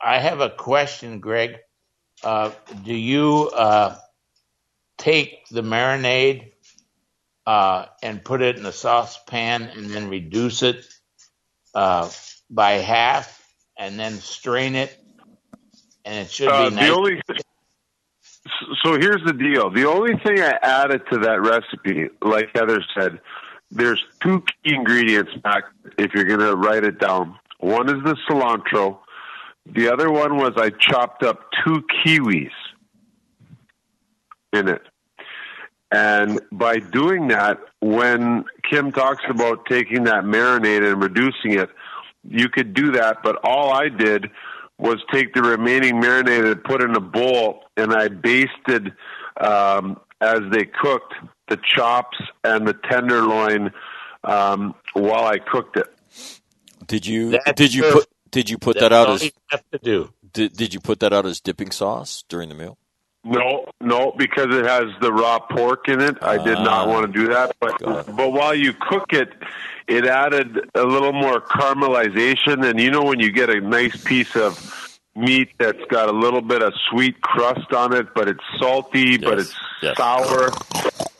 I have a question, Greg. Uh, do you uh, take the marinade uh, and put it in a saucepan and then reduce it uh, by half and then strain it? And it should be the nice. only. So here's the deal. The only thing I added to that recipe, like Heather said, there's two key ingredients back if you're going to write it down. One is the cilantro. The other one was I chopped up two kiwis in it. And by doing that, when Kim talks about taking that marinade and reducing it, you could do that, but all I did was take the remaining marinade and put in a bowl, and I basted um, as they cooked the chops and the tenderloin um, while I cooked it. Did you That's did you true. put did you put That's that out as have to do. did, did you put that out as dipping sauce during the meal? No, no, because it has the raw pork in it. I did not Ah. want to do that. But but while you cook it, it added a little more caramelization. And you know when you get a nice piece of meat that's got a little bit of sweet crust on it, but it's salty, but it's Yes. sour.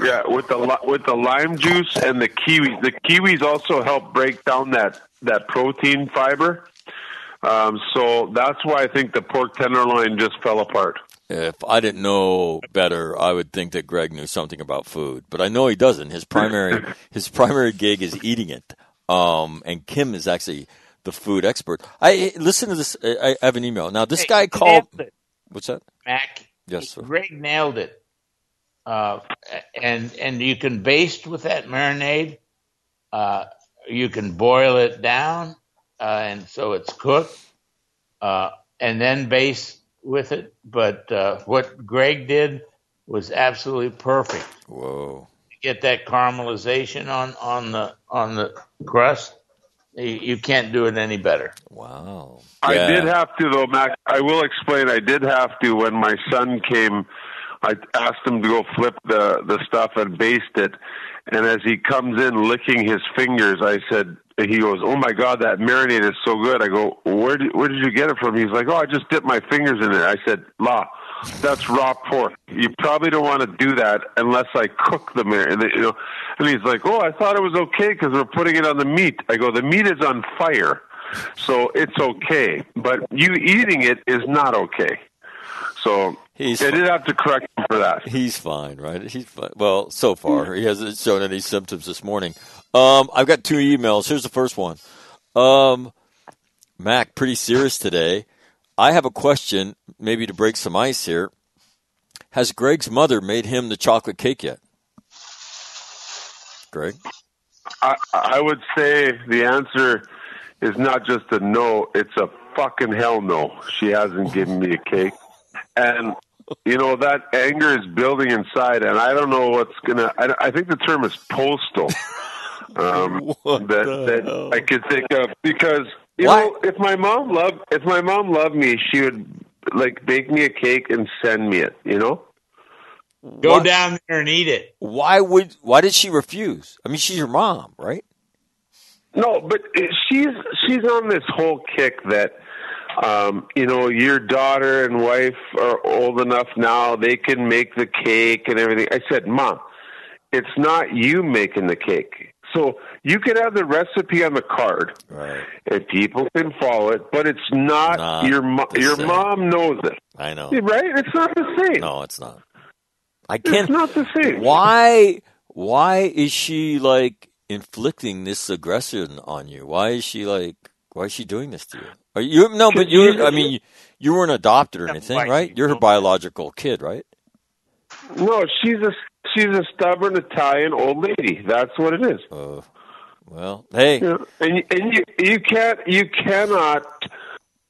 Yeah, with the with the lime juice and the kiwi. The kiwis also help break down that that protein fiber. Um, so that's why I think the pork tenderloin just fell apart. If I didn't know better, I would think that Greg knew something about food, but I know he doesn't. His primary his primary gig is eating it. Um, and Kim is actually the food expert. I listen to this. I I have an email now. This Hey, guy called. What's that? Mac. Yes, sir. Greg nailed it. Uh, and and you can baste with that marinade. Uh, you can boil it down, uh, and so it's cooked, uh, and then baste with it. But uh, what Greg did was absolutely perfect. Whoa. Get that caramelization on on the on the crust. You, you can't do it any better. Wow. I Yeah. did have to though, Mac. I will explain. I did have to when my son came. I asked him to go flip the the stuff and baste it, and as he comes in licking his fingers, I said, he goes, "Oh my God, that marinade is so good." I go, "Where did where did you get it from?" He's like, "Oh, I just dipped my fingers in it." I said, "La, that's raw pork. You probably don't want to do that unless I cook the marinade." You know, and he's like, "Oh, I thought it was okay because we're putting it on the meat." I go, "The meat is on fire." So it's okay, but you eating it is not okay. So He's I did have to correct him for that. He's fine, right? He's fine. Well, so far he hasn't shown any symptoms this morning. Um, I've got two emails. Here's the first one. Um, Mac, pretty serious today. I have a question, maybe to break some ice here. Has Greg's mother made him the chocolate cake yet? Greg, I, I would say the answer is not just a no; it's a fucking hell no. She hasn't given me a cake, and you know that anger is building inside, and I don't know what's gonna. I, I think the term is postal. Um, What that that? I could think of because you Why? know if my mom loved if my mom loved me, she would like bake me a cake and send me it. You know. Go Why- down there and eat it. why would why did she refuse? I mean, she's your mom, right? No, but she's she's on this whole kick that um, you know your daughter and wife are old enough now; they can make the cake and everything. I said, Mom, it's not you making the cake. So you can have the recipe on the card, Right. and people can follow it, but it's not, Not your mo- your same. mom knows it, I know. right? It's not the same. No, it's not. I can't. It's not the same. why why is she like inflicting this aggression on you why is she like why is she doing this to you are you no but you i mean you, you weren't adopted or anything right you're her biological kid right No, she's a she's a stubborn Italian old lady. That's what it is. uh, well hey Yeah, and you- and you you can't you cannot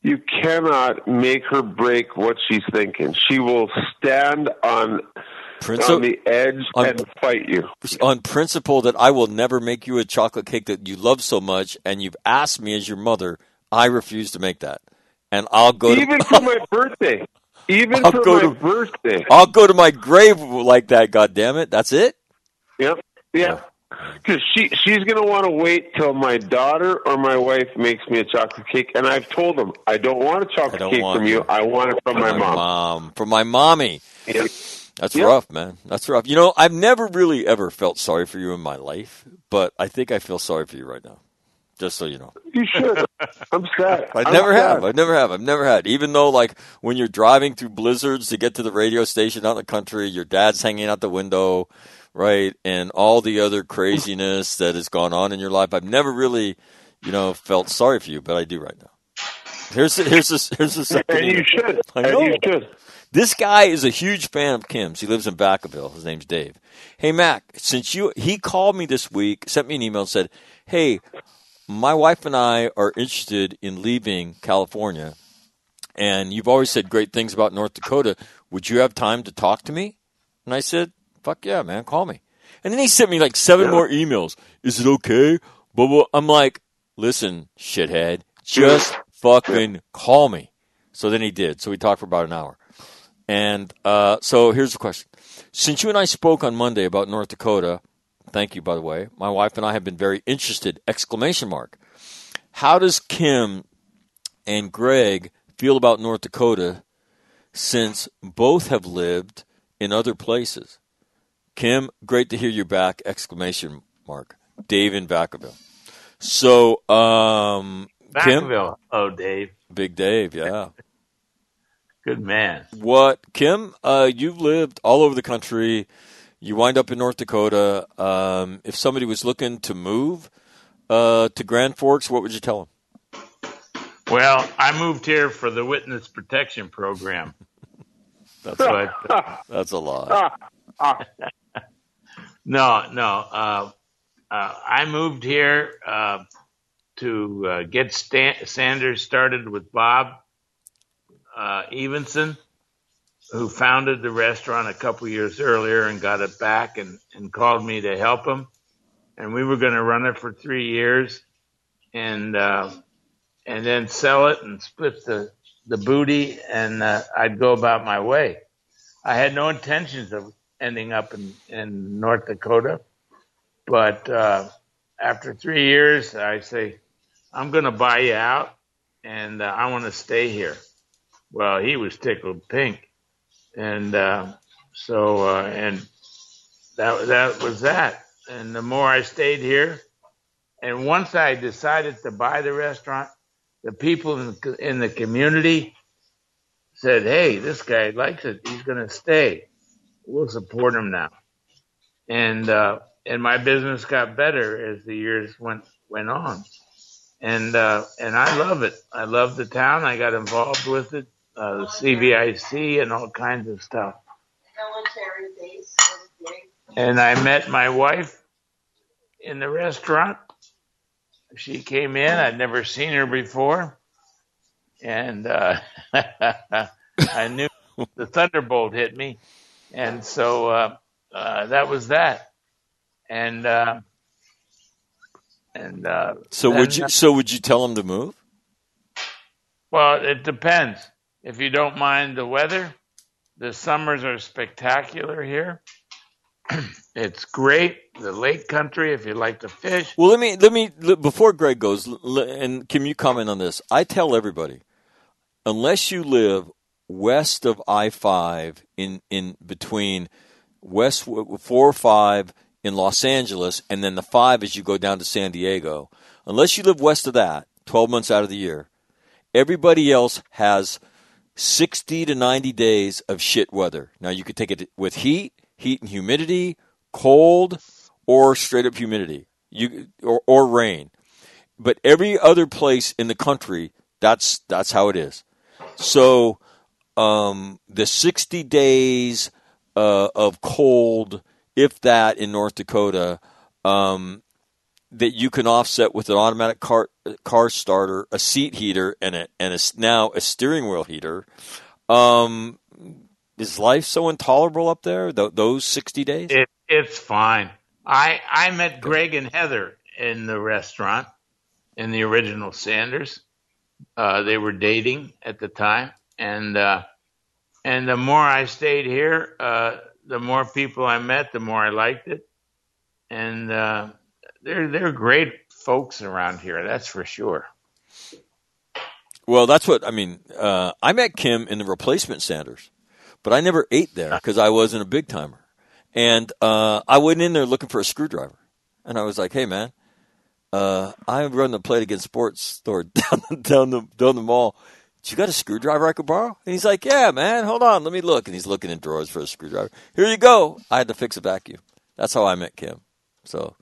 you cannot make her break what she's thinking. She will stand on principle on the edge on- and fight you. on principle that i will never make you a chocolate cake that you love so much and you've asked me as your mother i refuse to make that and i'll go to, Even for my birthday. Even I'll for go my to- birthday. i'll go to my grave like that god damn it that's it Yep. Yeah. Because she she's gonna want to wait till my daughter or my wife makes me a chocolate cake, and I've told them I don't want a chocolate cake from you. you. I want it from my mom. mom from my mommy Yeah. That's Yeah. rough, man. That's rough. You know, I've never really ever felt sorry for you in my life, but I think I feel sorry for you right now. Just so you know. You should. I'm sad. I never have. I never have. I've never had. Even though, like, when you're driving through blizzards to get to the radio station out in the country, your dad's hanging out the window, right? And all the other craziness that has gone on in your life, I've never really, you know, felt sorry for you, but I do right now. Here's the, here's this here's the second. And you should. I And you should. This guy is a huge fan of Kim's. He lives in Vacaville. His name's Dave. Hey Mac, since you he called me this week, sent me an email and said, "Hey, my wife and I are interested in leaving California, and you've always said great things about North Dakota. Would you have time to talk to me?" And I said, "Fuck yeah, man, call me." And then he sent me like seven more emails. Is it okay? Blah, blah. I'm like, listen, shithead, just fucking call me. So then he did. So we talked for about an hour. And uh, so here's the question: Since you and I spoke on Monday about North Dakota, thank you by the way. My wife and I have been very interested! Exclamation mark. How does Kim and Greg feel about North Dakota since both have lived in other places? Kim, great to hear you back! Exclamation mark. Dave in Vacaville. So, um, Kim, Vacaville. Oh, Dave, Big Dave, yeah. good man. What, Kim? Uh, you've lived all over the country. You wind up in North Dakota. Um, if somebody was looking to move uh, to Grand Forks, what would you tell them? Well, I moved here for the witness protection program. That's that's a lie. no, no. Uh, uh, I moved here uh, to uh, get Stan- Sanders started with Bob uh, Evenson, who founded the restaurant a couple years earlier and got it back and, and called me to help him. And we were going to run it for three years and uh, and then sell it and split the, the booty, and uh, I'd go about my way. I had no intentions of ending up in, in North Dakota. But uh, after three years, I say, I'm going to buy you out and uh, I want to stay here. Well, he was tickled pink. And uh, so, uh, and that, that was that. And the more I stayed here, and once I decided to buy the restaurant, the people in the, in the community said, Hey, this guy likes it. He's going to stay. We'll support him now. And, uh, and my business got better as the years went, went on. And, uh, and I love it. I love the town. I got involved with it, uh, the CVIC and all kinds of stuff. military base. And I met my wife in the restaurant. She came in. I'd never seen her before. And uh, I knew the thunderbolt hit me. And so uh, uh, that was that. And uh, and uh, So would you? uh, So would you tell him to move? Well, it depends. If you don't mind the weather, the summers are spectacular here. it's great. The lake country, if you like to fish. Well, let me let me before Greg goes, and Kim, you comment on this. I tell everybody, unless you live west of I five in in between west four or five in Los Angeles, and then the five as you go down to San Diego. Unless you live west of that, twelve months out of the year, everybody else has sixty to ninety days of shit weather. Now you could take it with heat, heat and humidity, cold, or straight up humidity. You or, or rain. But every other place in the country, that's that's how it is. So um, the 60 days uh, of cold, if that, in North Dakota, um, that you can offset with an automatic car car starter, a seat heater, and a and a, now a steering wheel heater. Um, is life so intolerable up there? Th- those 60 days? It, it's fine. I I met Greg and Heather in the restaurant in the original Sanders. Uh, they were dating at the time, and uh, and the more I stayed here, uh, the more people I met, the more I liked it, and uh, they're they're great folks around here. That's for sure. Well, that's what I mean. Uh, I met Kim in the replacement Sanders, but I never ate there because I wasn't a big timer, and uh, I went in there looking for a screwdriver, and I was like, "Hey, man, uh, I run the Play It Again Sports store down the, down the down the mall. You got a screwdriver I could borrow?" And he's like, "Yeah, man. Hold on, let me look." And he's looking in drawers for a screwdriver. Here you go. I had to fix a vacuum. That's how I met Kim. So,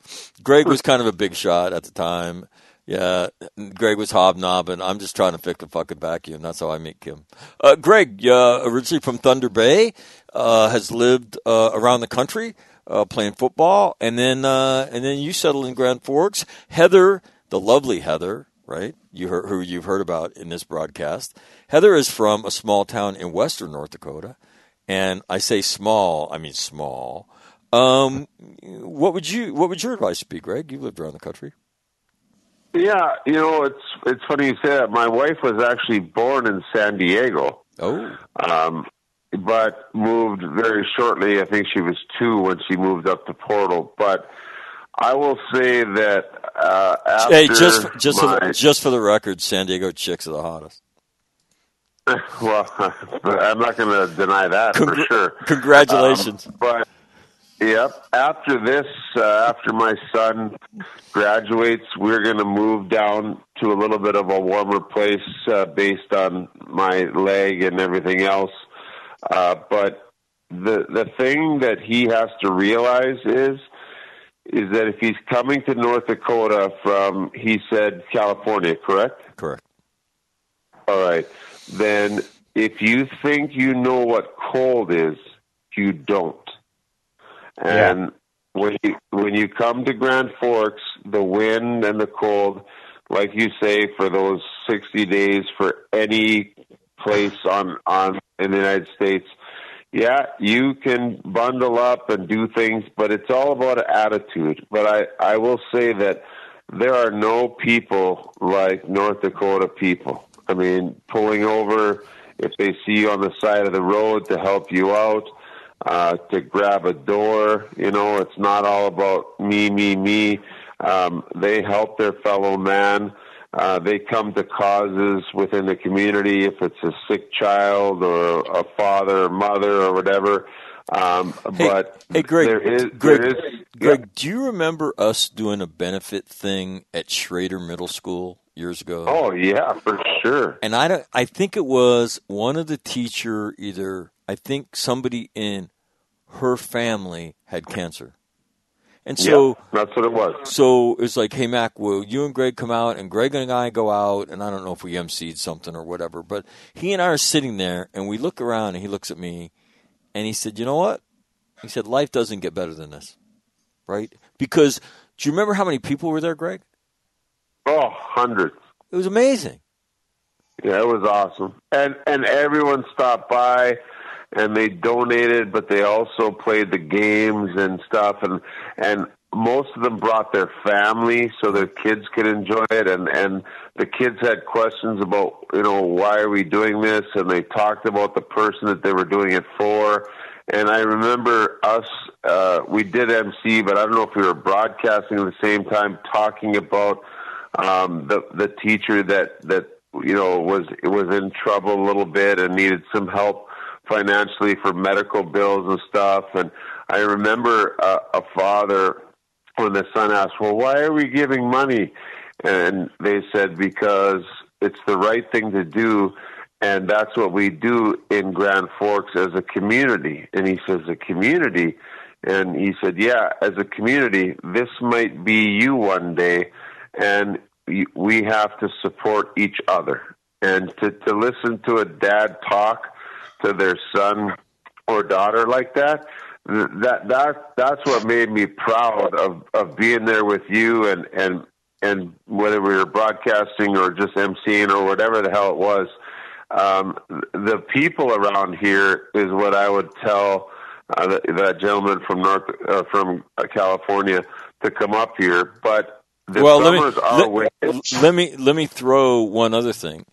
Greg was kind of a big shot at the time. Yeah, Greg was hobnobbing. I'm just trying to fix a fucking vacuum. That's how I meet Kim. Uh, Greg, uh, originally from Thunder Bay, uh, has lived uh, around the country uh, playing football, and then uh, and then you settled in Grand Forks. Heather, the lovely Heather, right? You heard, who you've heard about in this broadcast. Heather is from a small town in western North Dakota, and I say small, I mean small. Um, what would you what would your advice be, Greg? You lived around the country. Yeah, you know, it's it's funny you say that. My wife was actually born in San Diego, Oh, um, but moved very shortly. I think she was two when she moved up to Portal. But I will say that uh, after hey, just just for the, just for the record, San Diego chicks are the hottest. well, I'm not going to deny that for sure. Congratulations. Um, but Yep. After this, uh, after my son graduates, we're going to move down to a little bit of a warmer place uh, based on my leg and everything else. Uh, but the the thing that he has to realize is is that if he's coming to North Dakota from, he said California, correct? Correct. All right. Then if you think you know what cold is, you don't. And when you when you come to Grand Forks, the wind and the cold, like you say, for those sixty days for any place on on in the United States, yeah, you can bundle up and do things, but it's all about attitude. But I I will say that there are no people like North Dakota people. I mean, pulling over if they see you on the side of the road to help you out, uh, to grab a door. You know, it's not all about me, me, me. Um, they help their fellow man. Uh, they come to causes within the community if it's a sick child or a father or mother or whatever. Um, Hey, but hey, Greg, there is, Greg, there is, Greg, do you remember us doing a benefit thing at Schroeder Middle School years ago? Oh yeah, for sure. and I don't, I think it was one of the teacher either I think somebody in her family had cancer, and so yeah, that's what it was. so it was like, hey Mac, will you and Greg come out? And Greg and I go out, and I don't know if we emceed something or whatever, but he and I are sitting there, and we look around, and he looks at me, and he said, you know what? He said, life doesn't get better than this, right? Because do you remember how many people were there, Greg? Oh, hundreds. It was amazing. Yeah, it was awesome. And and everyone stopped by and they donated, but they also played the games and stuff and and most of them brought their family so their kids could enjoy it and and the kids had questions about, you know, why are we doing this and they talked about the person that they were doing it for. And I remember us uh we did MC, but I don't know if we were broadcasting at the same time talking about um the the teacher that that you know was was in trouble a little bit and needed some help financially for medical bills and stuff. And i remember uh, a father when the son asked well why are we giving money? And they said because it's the right thing to do and that's what we do in grand forks as a community. And he says a community? And he said yeah as a community this might be you one day and we have to support each other. And to, to listen to a dad talk to their son or daughter like that, that that that's what made me proud of of being there with you and and and whether we were broadcasting or just emceeing or whatever the hell it was. Um, the people around here is what I would tell uh, that, that gentleman from North uh, from California to come up here, but the well, let me let, let me let me throw one other thing.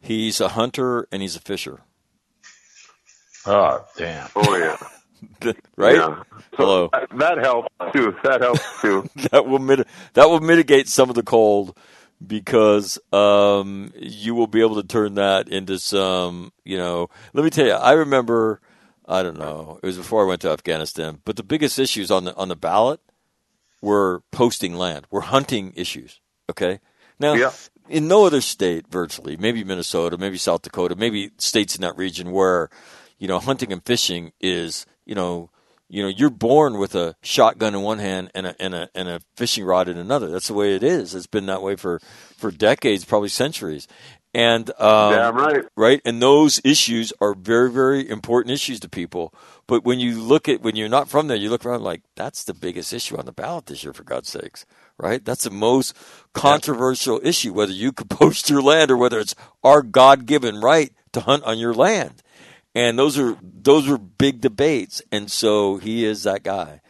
He's a hunter and he's a fisher, Oh, damn. Oh yeah, right? Yeah. So Hello. That, that helps too. That helps too. That will mit- that will mitigate some of the cold because um, you will be able to turn that into some. You know, let me tell you. I remember. I don't know. It was before I went to Afghanistan, but the biggest issues on the on the ballot were posting land, were hunting issues. Okay, now Yeah. in no other state, virtually, maybe Minnesota, maybe South Dakota, maybe states in that region where you know hunting and fishing is you know you know you're born with a shotgun in one hand and a and a and a fishing rod in another. That's the way it is. It's been that way for for decades, probably centuries. And um, Damn right. right? And those issues are very, very important issues to people. But when you look at when you're not from there, you look around like that's the biggest issue on the ballot this year, for God's sakes, right? That's the most controversial issue, whether you could post your land or whether it's our God-given right to hunt on your land. And those are those are big debates. And so he is that guy.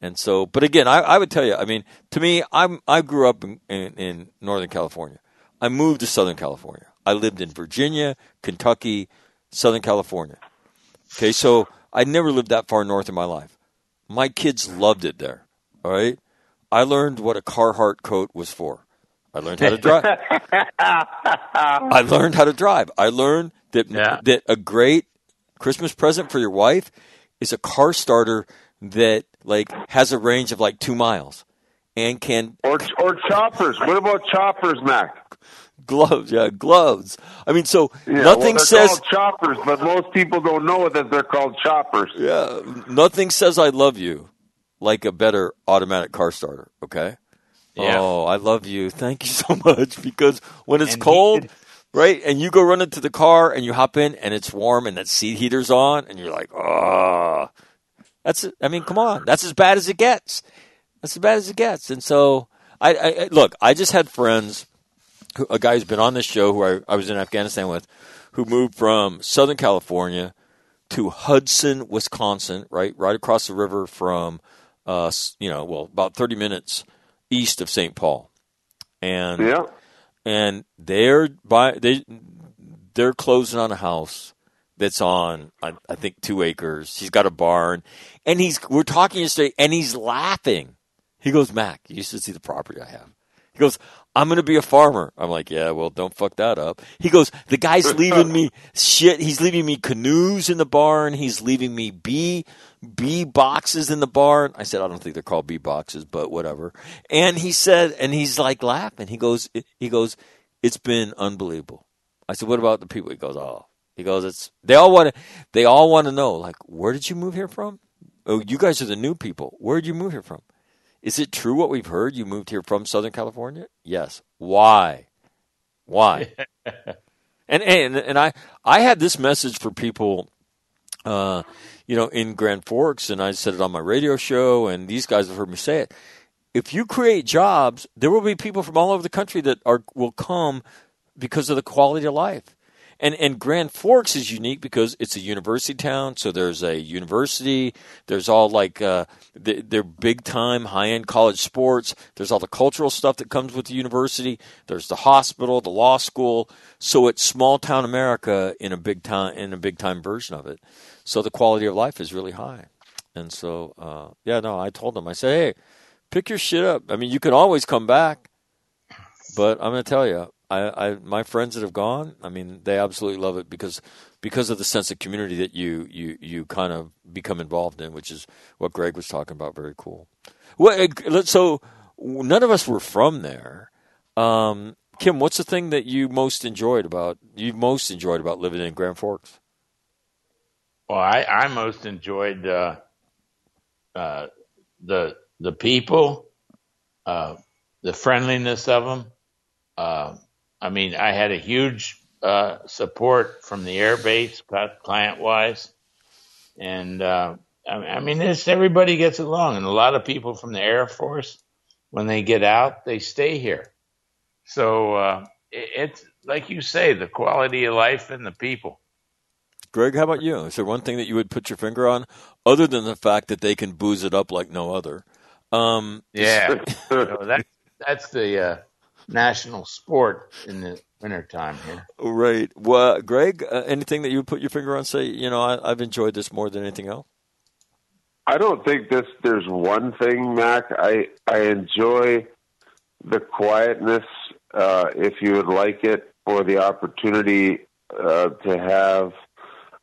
And so, but again, I, I would tell you, I mean, to me, I'm I grew up in, in, in Northern California. I moved to Southern California. I lived in Virginia, Kentucky, Southern California. Okay, so I never lived that far north in my life. My kids loved it there. All right, I learned what a Carhartt coat was for. I learned how to drive. I learned how to drive. I learned that Yeah. that a great Christmas present for your wife is a car starter that like has a range of like two miles and can Or or choppers. What about choppers, Mac? gloves, yeah, gloves. I mean, so Yeah, nothing well, they're says called choppers, but most people don't know that they're called choppers. yeah, nothing says I love you like a better automatic car starter. Okay. Yeah. Oh, I love you. Thank you so much. Because when it's And cold, heated. Right, and you go run into the car and you hop in and it's warm and that seat heater's on and you're like, oh, that's. I mean, come on, that's as bad as it gets. That's as bad as it gets. And so, I, I I- look. I just had friends, who, a guy who's been on this show who I, I was in Afghanistan with, who moved from Southern California to Hudson, Wisconsin, right, right across the river from, uh, you know, well, about thirty minutes east of St. Paul, and Yeah. And they're by they they're closing on a house that's on I, I think two acres. He's got a barn, and he's we're talking yesterday, and he's laughing. He goes, Mac, you should see the property I have. He goes, I'm going to be a farmer. I'm like, yeah, well, don't fuck that up. He goes, the guy's leaving me shit. He's leaving me canoes in the barn. He's leaving me bee bee boxes in the barn. I said, I don't think they're called B boxes, but whatever. And he said, and he's like laughing. He goes, he goes, it's been unbelievable. I said, what about the people? He goes, oh, he goes, it's they all want to, they all want to know, like, where did you move here from? Oh, you guys are the new people. Where did you move here from? Is it true what we've heard? You moved here from Southern California? Yes. Why? Why? and and and I I had this message for people, uh, you know, in Grand Forks, and I said it on my radio show, and these guys have heard me say it. If you create jobs, there will be people from all over the country that are will come because of the quality of life. And and Grand Forks is unique because it's a university town, so there's a university. There's all like uh, they- they're big time, high end college sports. There's all the cultural stuff that comes with the university. There's the hospital, the law school. So it's small town America in a big town in a big time version of it. So the quality of life is really high. And so uh, yeah, no, I told them I said, hey, pick your shit up. I mean, you can always come back. But I'm to tell you, I, I my friends that have gone, I mean, they absolutely love it because because of the sense of community that you you you kind of become involved in, which is what Greg was talking about. Very cool. Well, uh, so none of us were from there. Um, Kim, what's the thing that you most enjoyed about you most enjoyed about living in Grand Forks? Well, I, I most enjoyed uh, uh, the the people, uh, the friendliness of them. I mean, I had a huge uh, support from the air base, client wise, and uh, I, I mean, this everybody gets along, and a lot of people from the Air Force, when they get out, they stay here. So uh, it, it's like you say, the quality of life and the people. Greg, how about you? Is there one thing that you would put your finger on, other than the fact that they can booze it up like no other? Um, Yeah, so that that's the uh, national sport in the wintertime here. Right. Well, Greg, uh, anything that you put your finger on? Say, you know, I, I've enjoyed this more than anything else. I don't think this. There's one thing, Mac. I I enjoy the quietness, uh, if you would like it, or the opportunity uh, to have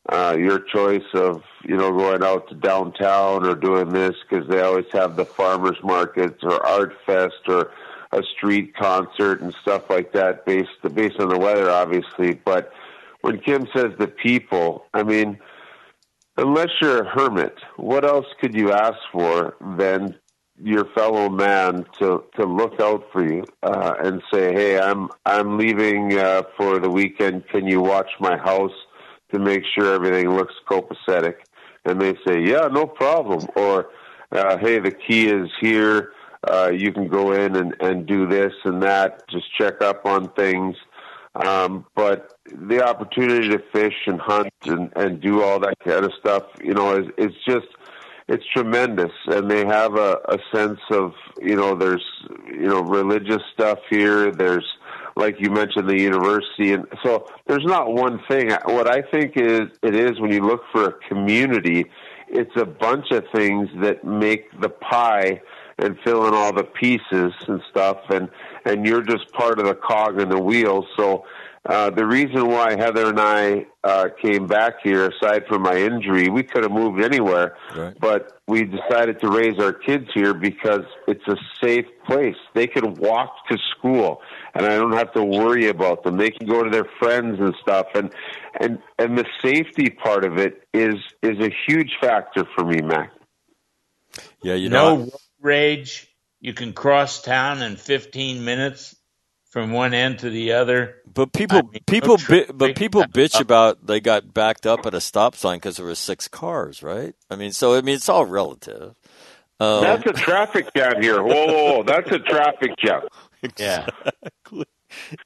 uh, your choice of you know going out to downtown or doing this because they always have the farmers markets or art fest or a street concert and stuff like that based based on the weather, obviously. But when Kim says the people, I mean unless you're a hermit, what else could you ask for than your fellow man to to look out for you uh, and say, "Hey, I'm I'm leaving uh, for the weekend. Can you watch my house to make sure everything looks copacetic?" And they say, "Yeah, no problem." Or, uh, "Hey, the key is here. Uh, you can go in and and do this and that. Just check up on things." Um, but the opportunity to fish and hunt and, and do all that kind of stuff, you know, is it's just it's tremendous. And they have a, a sense of, you know, there's you know religious stuff here. There's like you mentioned the university, and so there's not one thing. What I think is it is when you look for a community, it's a bunch of things that make the pie and fill in all the pieces and stuff and and you're just part of the cog in the wheel so uh, the reason why Heather and I uh, came back here, aside from my injury, we could have moved anywhere, Right. but we decided to raise our kids here because it's a safe place. They can walk to school, and I don't have to worry about them. They can go to their friends and stuff, and and and the safety part of it is is a huge factor for me, Mac. Yeah, you know, road rage. You can cross town in 15 minutes from one end to the other. but people I mean, people no bi- but people bitch about they got backed up at a stop sign because there was six cars, right? I mean, so I mean, it's all relative. Um, That's a traffic jam here. Whoa, whoa, whoa, that's a traffic jam. Yeah. exactly,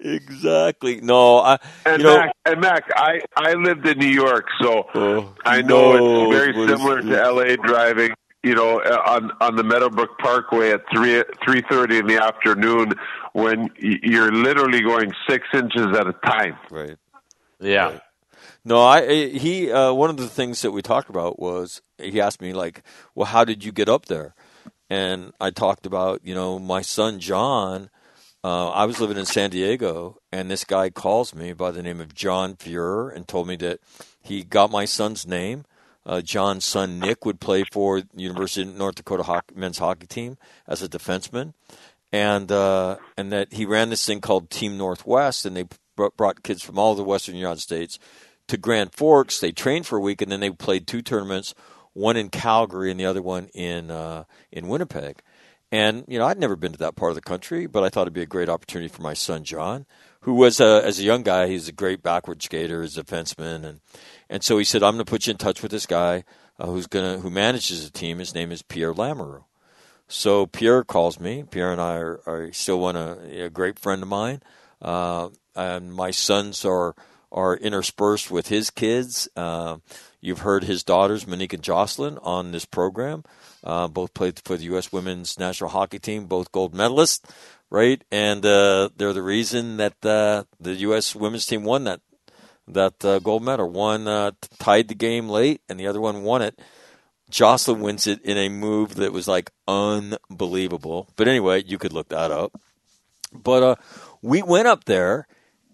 exactly. No, I And you know. Mac, and Mac, I I lived in New York, so Oh, I know no, it's very it was- similar to LA driving. You know, uh, on on the Meadowbrook Parkway at three three thirty in the afternoon, when you're literally going six inches at a time. Right. Yeah. No, I he uh, one of the things that we talked about was he asked me like, "Well, how did you get up there?" And I talked about you know my son John. Uh, I was living in San Diego, and this guy calls me by the name of John Fuhrer and told me that he got my son's name. Uh, John's son Nick would play for University of North Dakota men's hockey team as a defenseman, and uh, and that he ran this thing called Team Northwest, and they br- brought kids from all the Western United States to Grand Forks. They trained for a week, and then they played two tournaments, one in Calgary and the other one in uh, in Winnipeg. And you know, I'd never been to that part of the country, but I thought it'd be a great opportunity for my son John, who was a, as a young guy, he's a great backward skater, he's a defenseman, and and so he said, "I'm going to put you in touch with this guy uh, who's gonna who manages the team. His name is Pierre Lamoureux." So Pierre calls me. Pierre and I are, are still one a, a great friend of mine, uh, and my sons are are interspersed with his kids. Uh, you've heard his daughters, Monique and Jocelyne, on this program. Uh, both played for the U.S. Women's National Hockey Team, both gold medalists, right? And uh, they're the reason that uh, the U.S. Women's Team won that that uh, gold medal. One uh, tied the game late, and the other one won it. Jocelyne wins it in a move that was like unbelievable. But anyway, you could look that up. But uh, we went up there,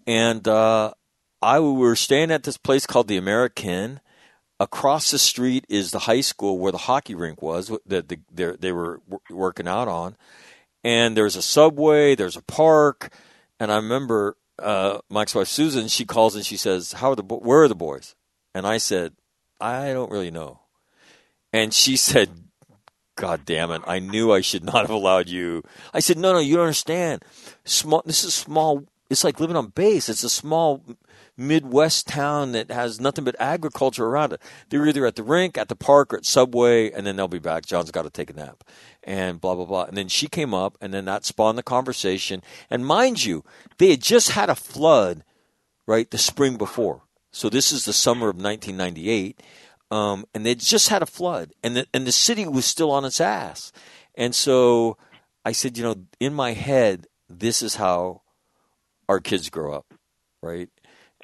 and uh, I we were staying at this place called the AmericInn. Across the street is the high school where the hockey rink was that the, they they were working out on, and there's a subway, there's a park, and I remember uh, Mike's wife Susan. She calls and she says, "How are the bo- where are the boys?" And I said, "I don't really know." And she said, God damn it. I knew I should not have allowed you. I said, no, no, you don't understand. Small, this is small. It's like living on base. It's a small Midwest town that has nothing but agriculture around it. They're either at the rink, at the park, or at Subway, and then they'll be back. John's got to take a nap and blah, blah, blah. And then she came up, and then that spawned the conversation. And mind you, they had just had a flood, right, the spring before. So this is the summer of 1998 um, and they just had a flood, and the and the city was still on its ass. And so I said, you know, in my head, this is how our kids grow up, right?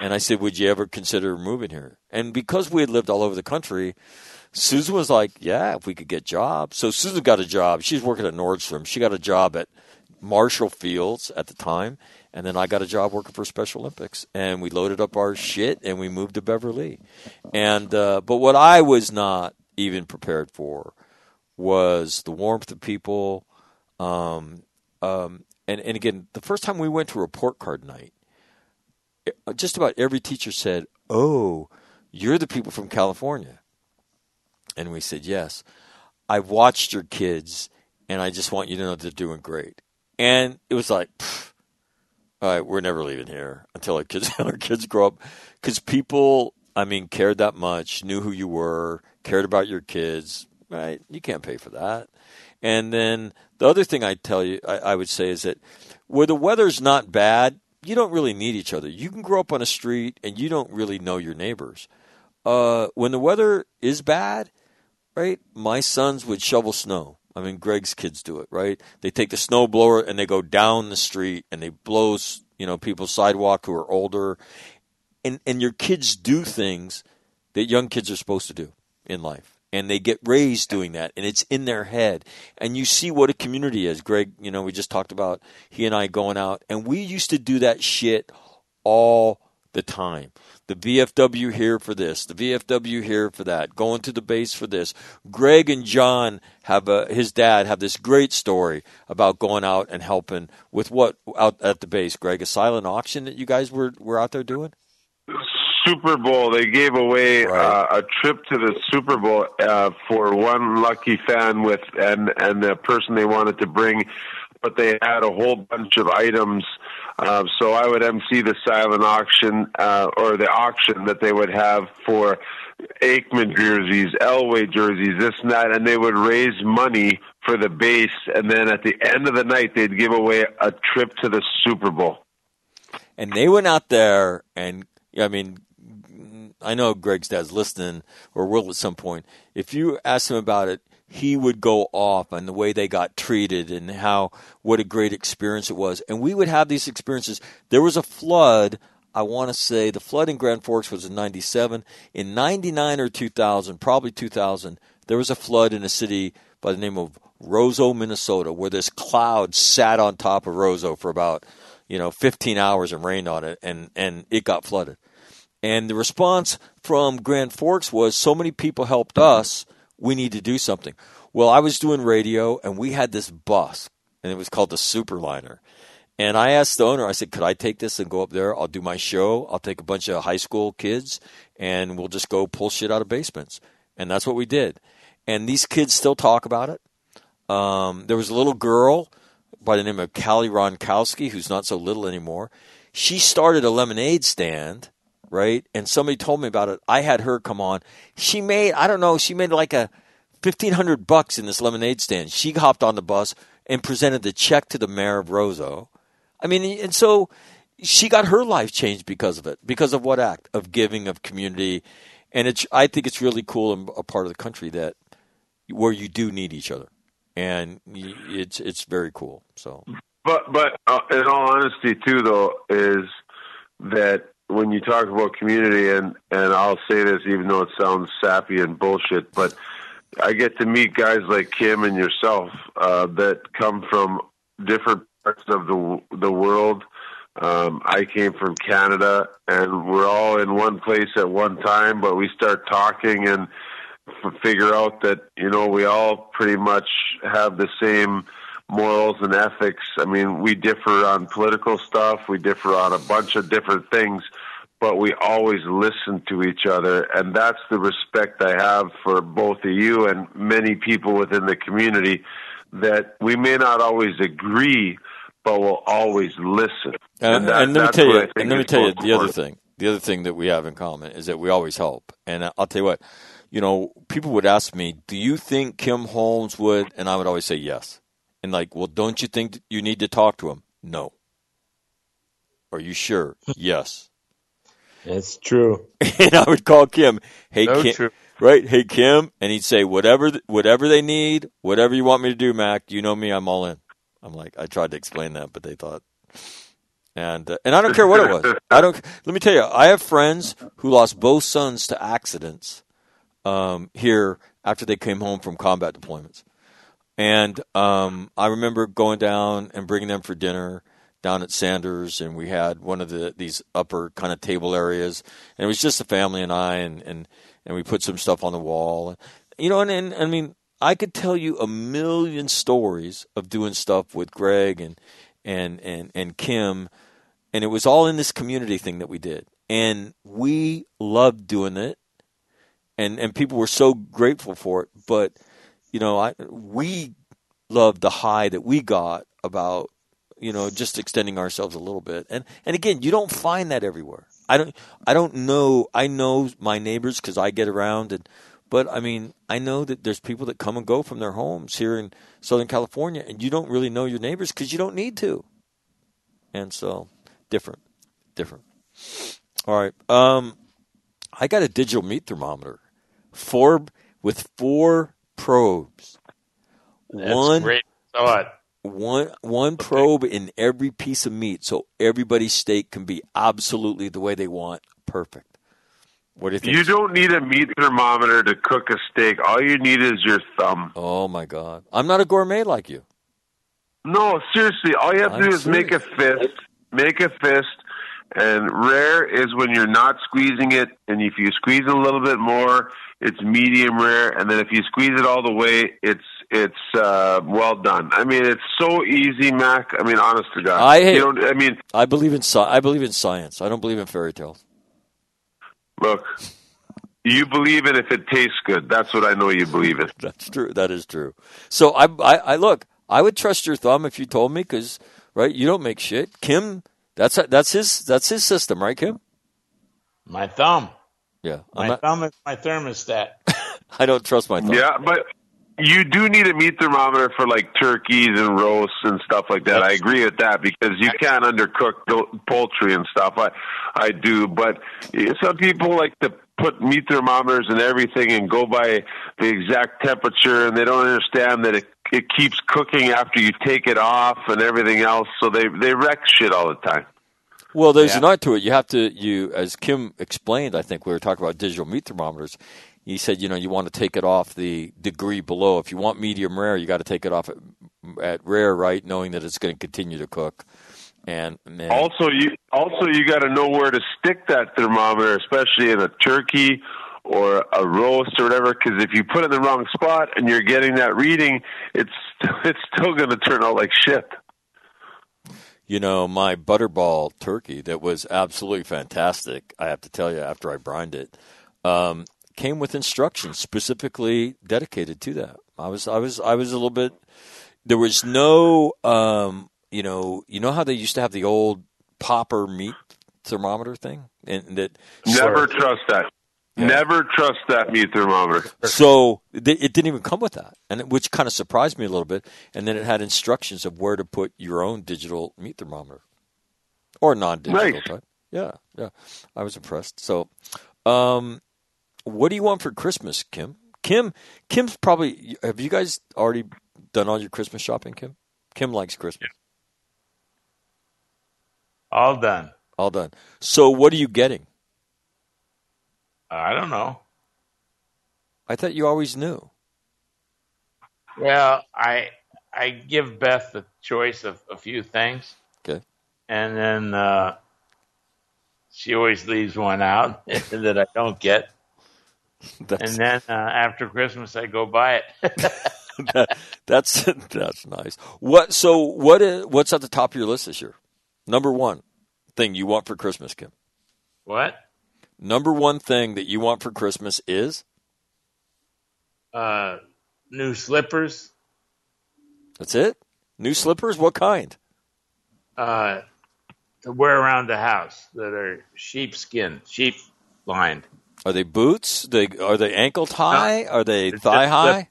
And I said, would you ever consider moving here? And because we had lived all over the country, Susan was like, yeah, if we could get jobs. So Susan got a job. She's working at Nordstrom. She got a job at Marshall Fields at the time, and then I got a job working for Special Olympics, and we loaded up our shit and we moved to Beverly. And uh, but what I was not even prepared for was the warmth of people. Um, um, and and again, the first time we went to report card night, eh, just about every teacher said, "Oh, you're the people from California," and we said, "Yes." I've watched your kids, and I just want you to know they're doing great. And it was like, pff, all right, we're never leaving here until our kids our kids grow up, because people, I mean, cared that much, knew who you were, cared about your kids. Right? You can't pay for that. And then the other thing I tell you, I, I would say is that where the weather's not bad, you don't really need each other. You can grow up on a street and you don't really know your neighbors. Uh, when the weather is bad, right? My sons would shovel snow. I mean, Greg's kids do it, right? They take the snow blower and they go down the street and they blow, you know, people's sidewalk who are older. And and your kids do things that young kids are supposed to do in life. And they get raised doing that and it's in their head. And you see what a community is. Greg, you know, we just talked about he and I going out and we used to do that shit all the time. The VFW here for this, the VFW here for that, going to the base for this. Greg and John have a, his dad have this great story about going out and helping with what out at the base. Greg, a silent auction that you guys were were out there doing. Super Bowl. They gave away Right. uh, a trip to the Super Bowl uh, for one lucky fan with and and the person they wanted to bring, but they had a whole bunch of items. Uh, so I would MC the silent auction uh, or the auction that they would have for Aikman jerseys, Elway jerseys, this and that, and they would raise money for the base. And then at the end of the night, they'd give away a trip to the Super Bowl. and they went out there and I mean I know Greg's dad's listening or will at some point. If you ask him about it, he would go off on the way they got treated and how what a great experience it was. And we would have these experiences. There was a flood. I want to say the flood in Grand Forks was in '97. In '99 or 2000, probably 2000, there was a flood in a city by the name of Roseau, Minnesota, where this cloud sat on top of Roseau for about you know 15 hours and rained on it, and and it got flooded. And the response from Grand Forks was so many people helped us, we need to do something. Well, I was doing radio and we had this bus and it was called the Superliner. And I asked the owner, I said, could I take this and go up there? I'll do my show. I'll take a bunch of high school kids and we'll just go pull shit out of basements. And that's what we did. And these kids still talk about it. Um, there was a little girl by the name of Callie Ronkowski, who's not so little anymore. She started a lemonade stand, right? And somebody told me about it. I had her come on. She made, I don't know, she made like a fifteen hundred bucks in this lemonade stand. She hopped on the bus and presented the check to the mayor of Roseau. I mean, and so she got her life changed because of it, because of what act of giving, of community, and it's. I think it's really cool in a part of the country that where you do need each other, and it's it's very cool. So But but uh, in all honesty, too, though, is that when you talk about community, and and I'll say this even though it sounds sappy and bullshit, but I get to meet guys like Kim and yourself uh, that come from different parts of the the world. Um, I came from Canada, and we're all in one place at one time, but we start talking and f- figure out that you know we all pretty much have the same morals and ethics. I mean, we differ on political stuff, we differ on a bunch of different things, but we always listen to each other, and that's the respect I have for both of you and many people within the community. That we may not always agree, but we'll always listen. And, that- and let me tell you, and let me tell you the other thing. The other thing that we have in common is that we always help. And I'll tell you what, you know, people would ask me, "Do you think Kim Holmes would?" And I would always say yes. And like, well, don't you think you need to talk to him? No. Are you sure? yes. It's true. And I would call Kim, "Hey So Kim, true. right? Hey Kim," and he'd say, "Whatever, whatever they need, whatever you want me to do, Mac. You know me, I'm all in." I'm like, I tried to explain that, but they thought, and uh, and I don't care what it was. I don't. Let me tell you, I have friends who lost both sons to accidents um, here after they came home from combat deployments, and um, I remember going down and bringing them for dinner down at Sanders, and we had one of the these upper kind of table areas, and it was just the family and I, and and and we put some stuff on the wall, you know, and, and I mean, I could tell you a million stories of doing stuff with Greg and and and and Kim, and it was all in this community thing that we did, and we loved doing it, and and people were so grateful for it, but you know, I we loved the high that we got about you know just extending ourselves a little bit. And and again you don't find that everywhere. I don't i don't know i know my neighbors because i get around and but i mean i know that there's people that come and go from their homes here in southern california and you don't really know your neighbors because you don't need to. And so different different. All right um i got a digital meat thermometer. Four with four probes. That's one great. What? one one probe in every piece of meat so everybody's steak can be absolutely the way they want. Perfect. What do you think? You don't need a meat thermometer to cook a steak. All you need is your thumb. oh my god. I'm not a gourmet like you. No, seriously, all you have to I'm do is make a fist, make a fist, And rare is when you're not squeezing it, and if you squeeze it a little bit more, it's medium rare. And then if you squeeze it all the way, it's it's uh, well done. I mean, it's so easy, Mac. I mean, honest to God, I hate- you know. I mean, I believe in sci- I believe in science. I don't believe in fairy tales. look, you believe it if it tastes good. That's what I know you believe in. That's true. That is true. So I, I, I look. I would trust your thumb if you told me, because right, you don't make shit. Kim, that's that's his that's his system, right, Kim? My thumb. Yeah, I'm My not, thumb is my thermostat. I don't trust my thumb. Yeah, but you do need a meat thermometer for like turkeys and roasts and stuff like that. I agree with that because you can't undercook poultry and stuff. I I do, but some people like to put meat thermometers and everything and go by the exact temperature, and they don't understand that it it keeps cooking after you take it off and everything else. So they they wreck shit all the time. Well, there's Yeah. an art to it. You have to you as Kim explained. I think we were talking about digital meat thermometers. He said, you know, you want to take it off the degree below. If you want medium rare, you got to take it off at, at rare, right? Knowing that it's going to continue to cook. And, and Also, you also you got to know where to stick that thermometer, especially in a turkey or a roast or whatever. Because if you put it in the wrong spot and you're getting that reading, it's it's still going to turn out like shit. You know, my butterball turkey that was absolutely fantastic, I have to tell you, after I brined it, um, came with instructions specifically dedicated to that. I was, I was, I was a little bit. There was no, um, you know, you know how they used to have the old popper meat thermometer thing, and that Never trust that. Never trust that meat thermometer. So th- it didn't even come with that, and it- which kind of surprised me a little bit. And then it had instructions of where to put your own digital meat thermometer or non-digital Nice. type. Yeah, yeah, I was impressed. So, um, what do you want for Christmas, Kim? Kim, Kim's probably. Have you guys already done all your Christmas shopping, Kim? Kim likes Christmas. All done. All done. So, what are you getting? I don't know. I thought you always knew. Well, I I give Beth the choice of a few things, Okay. and then uh, she always leaves one out that I don't get, and then uh, after Christmas I go buy it. that's that's nice. What? So what? Is, what's at the top of your list this year? Number one thing you want for Christmas, Kim. what? Number one thing that you want for Christmas is Uh, new slippers. that's it. New slippers. What kind? Uh, to wear around the house that are sheepskin, sheep lined. Are they boots? They are they ankle high? Are they thigh high?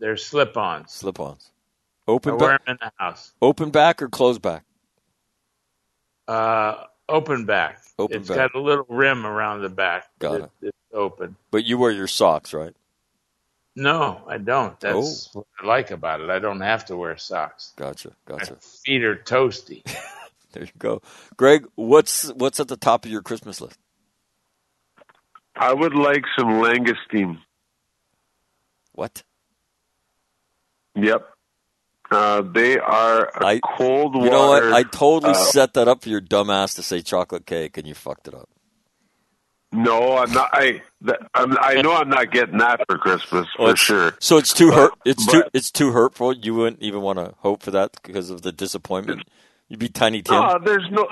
They're slip-ons. Slip-ons. Open wear back, them in the house. open back or closed back? Uh, open back. Open It's back. got a little rim around the back. Got that- it. It's open. But you wear your socks, right? No, I don't. That's Oh. what I like about it. I don't have to wear socks. Gotcha. My Gotcha. feet are toasty. There you go, Greg. What's what's at the top of your Christmas list? I would like some langoustine. What? Yep. Uh, they are a I- cold water. You know what? I totally uh, set that up for your dumbass to say chocolate cake, and you fucked it up. No, I'm not. I I'm, I know I'm not getting that for Christmas Oh, for sure. So it's too But- hurt. It's too it's too hurtful. You wouldn't even want to hope for that because of the disappointment. You'd be Tiny Tim. Oh, there's no,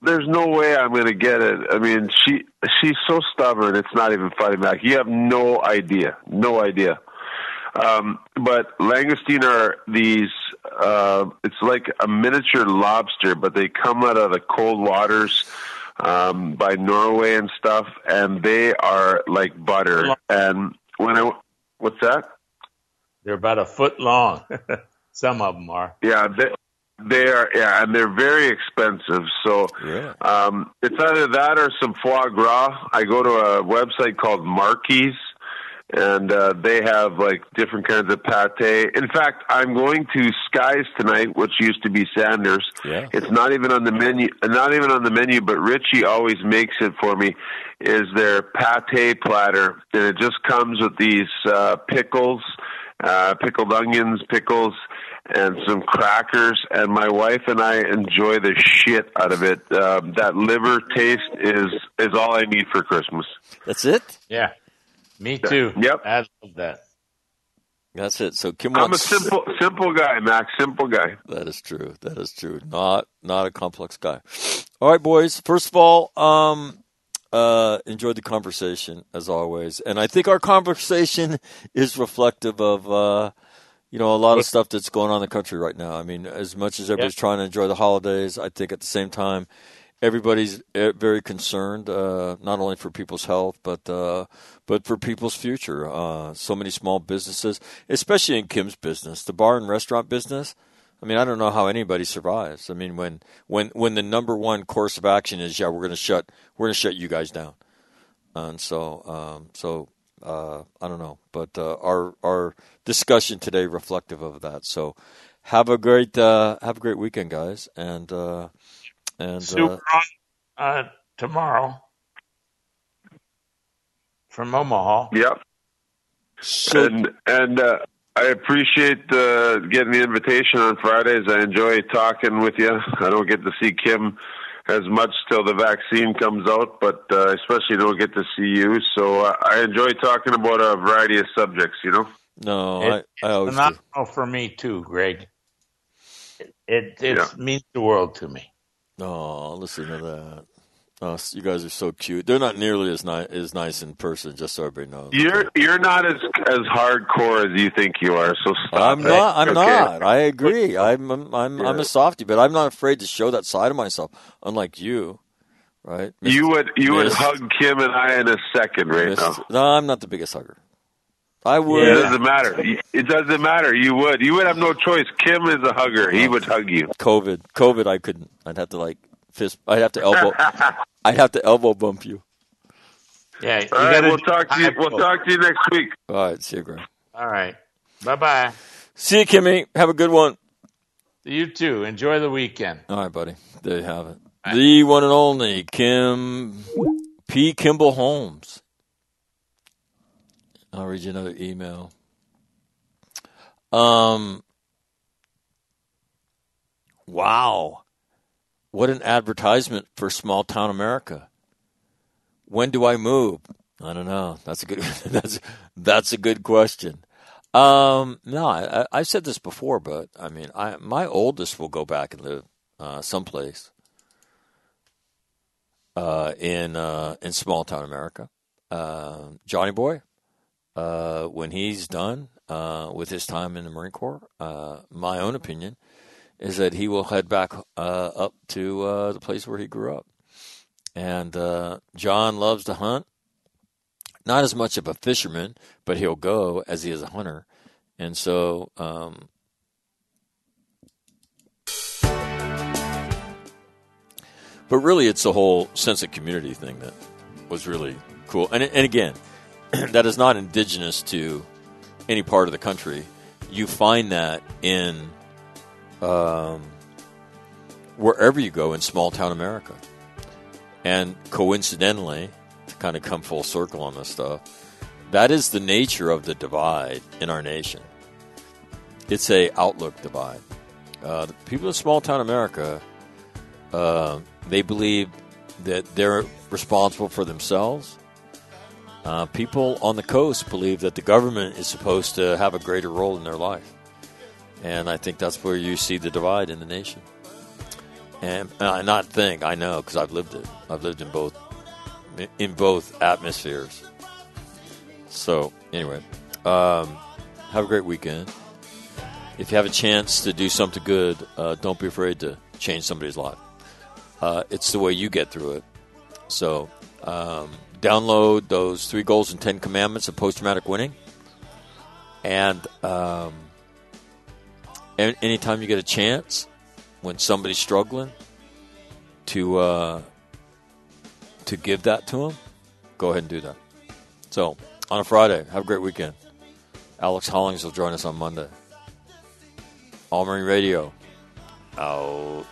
there's no way I'm going to get it. I mean, she she's so stubborn. It's not even funny, Mac. You have no idea, no idea. Um, but langoustine are these. Uh, it's like a miniature lobster, but they come out of the cold waters um, by Norway and stuff, and they are like butter. And when I, what's that? They're about a foot long. Some of them are. Yeah, they, they are. Yeah, and they're very expensive. So Yeah. um, it's either that or some foie gras. I go to a website called Marky's, and uh, they have like different kinds of pate. In fact, I'm going to Skies tonight, which used to be Sanders. Yeah. It's not even on the menu. Not even on the menu, but Richie always makes it for me. Is their pate platter, and it just comes with these uh, pickles, uh, pickled onions, pickles, and some crackers, and my wife and I enjoy the shit out of it. Um, that liver taste is is all I need for Christmas. That's it. Yeah, me too. Yep. I love that. That's it. So Kim I'm a simple simple guy, Max. Simple guy. That is true. That is true. Not not a complex guy. All right, boys. First of all, um, uh, enjoyed the conversation as always, and I think our conversation is reflective of uh, you know a lot of stuff that's going on in the country right now. I mean, as much as everybody's trying to enjoy the holidays, I think at the same time everybody's uh, very concerned, uh, not only for people's health, but uh, but for people's future. Uh, so many small businesses, especially in Kim's business, the bar and restaurant business. I mean, I don't know how anybody survives. I mean, when when when the number one course of action is, yeah, we're going to shut we're going to shut you guys down, and so um, so uh, I don't know, but uh, our our discussion today reflective of that. So have a great uh, have a great weekend, guys, and uh, and uh, Super on uh, tomorrow from Omaha. Yep. so and and uh, I appreciate uh, getting the invitation on Fridays. I enjoy talking with you. I don't get to see Kim as much till the vaccine comes out, but uh, especially don't get to see you. So uh, I enjoy talking about a variety of subjects. You know. no, It- I, I always do. Phenomenal for me too, Greg. It it, it Yeah. means the world to me. Oh, listen to that. Oh, you guys are so cute. They're not nearly as nice as nice in person, just so everybody knows. You're you're not as as hardcore as you think you are. So stop. I'm it. not. I'm Okay? not. I agree. I'm. I'm. I'm, I'm a softie, but I'm not afraid to show that side of myself. Unlike you, right? You would you would hug Kim and I in a second right Miss- now. No, I'm not the biggest hugger. I would. It doesn't matter. It doesn't matter. You would. You would have no choice. Kim is a hugger. He would hug you. COVID. COVID. I couldn't. I'd have to like fist. I'd have to elbow. I'd have to elbow bump you. Yeah, you All right. We'll talk to you. We'll pulse. talk to you next week. All right. See you, Greg. All right. Bye bye. See you, Kimmy. Have a good one. You too. Enjoy the weekend. All right, buddy. There you have it. The one and only Kim P. Kimball Holmes. I'll read you another email. Um. Wow, what an advertisement for small town America. When do I move? I don't know. That's a good. That's that's a good question. Um, no, I, I- I've said this before, but I mean, I my oldest will go back and live uh, someplace uh, in uh, in small town America. Uh, Johnny Boy, uh, when he's done uh, with his time in the Marine Corps, uh, my own opinion is that he will head back uh, up to uh, the place where he grew up. And John loves to hunt. Not as much of a fisherman, but he'll go as he is a hunter. And so, um, but really, it's the whole sense of community thing that was really cool. And and again, that is not indigenous to any part of the country. You find that in um, wherever you go in small town America. And coincidentally, to kind of come full circle on this stuff, that is the nature of the divide in our nation. It's a outlook divide. Uh, the people in small town America, uh, they believe that they're responsible for themselves. Uh, people on the coast believe that the government is supposed to have a greater role in their life, and I think that's where you see the divide in the nation. And uh, not think I know because I've lived it. I've lived in both in both atmospheres. So anyway, um, have a great weekend. If you have a chance to do something good, uh, don't be afraid to change somebody's life. Uh, it's the way you get through it. So um, download those three goals and ten commandments of post traumatic winning, and um, an- anytime you get a chance, when somebody's struggling, to uh, to give that to them, go ahead and do that. So on a Friday, have a great weekend. Alex Hollings will join us on Monday. All Marine Radio. Out.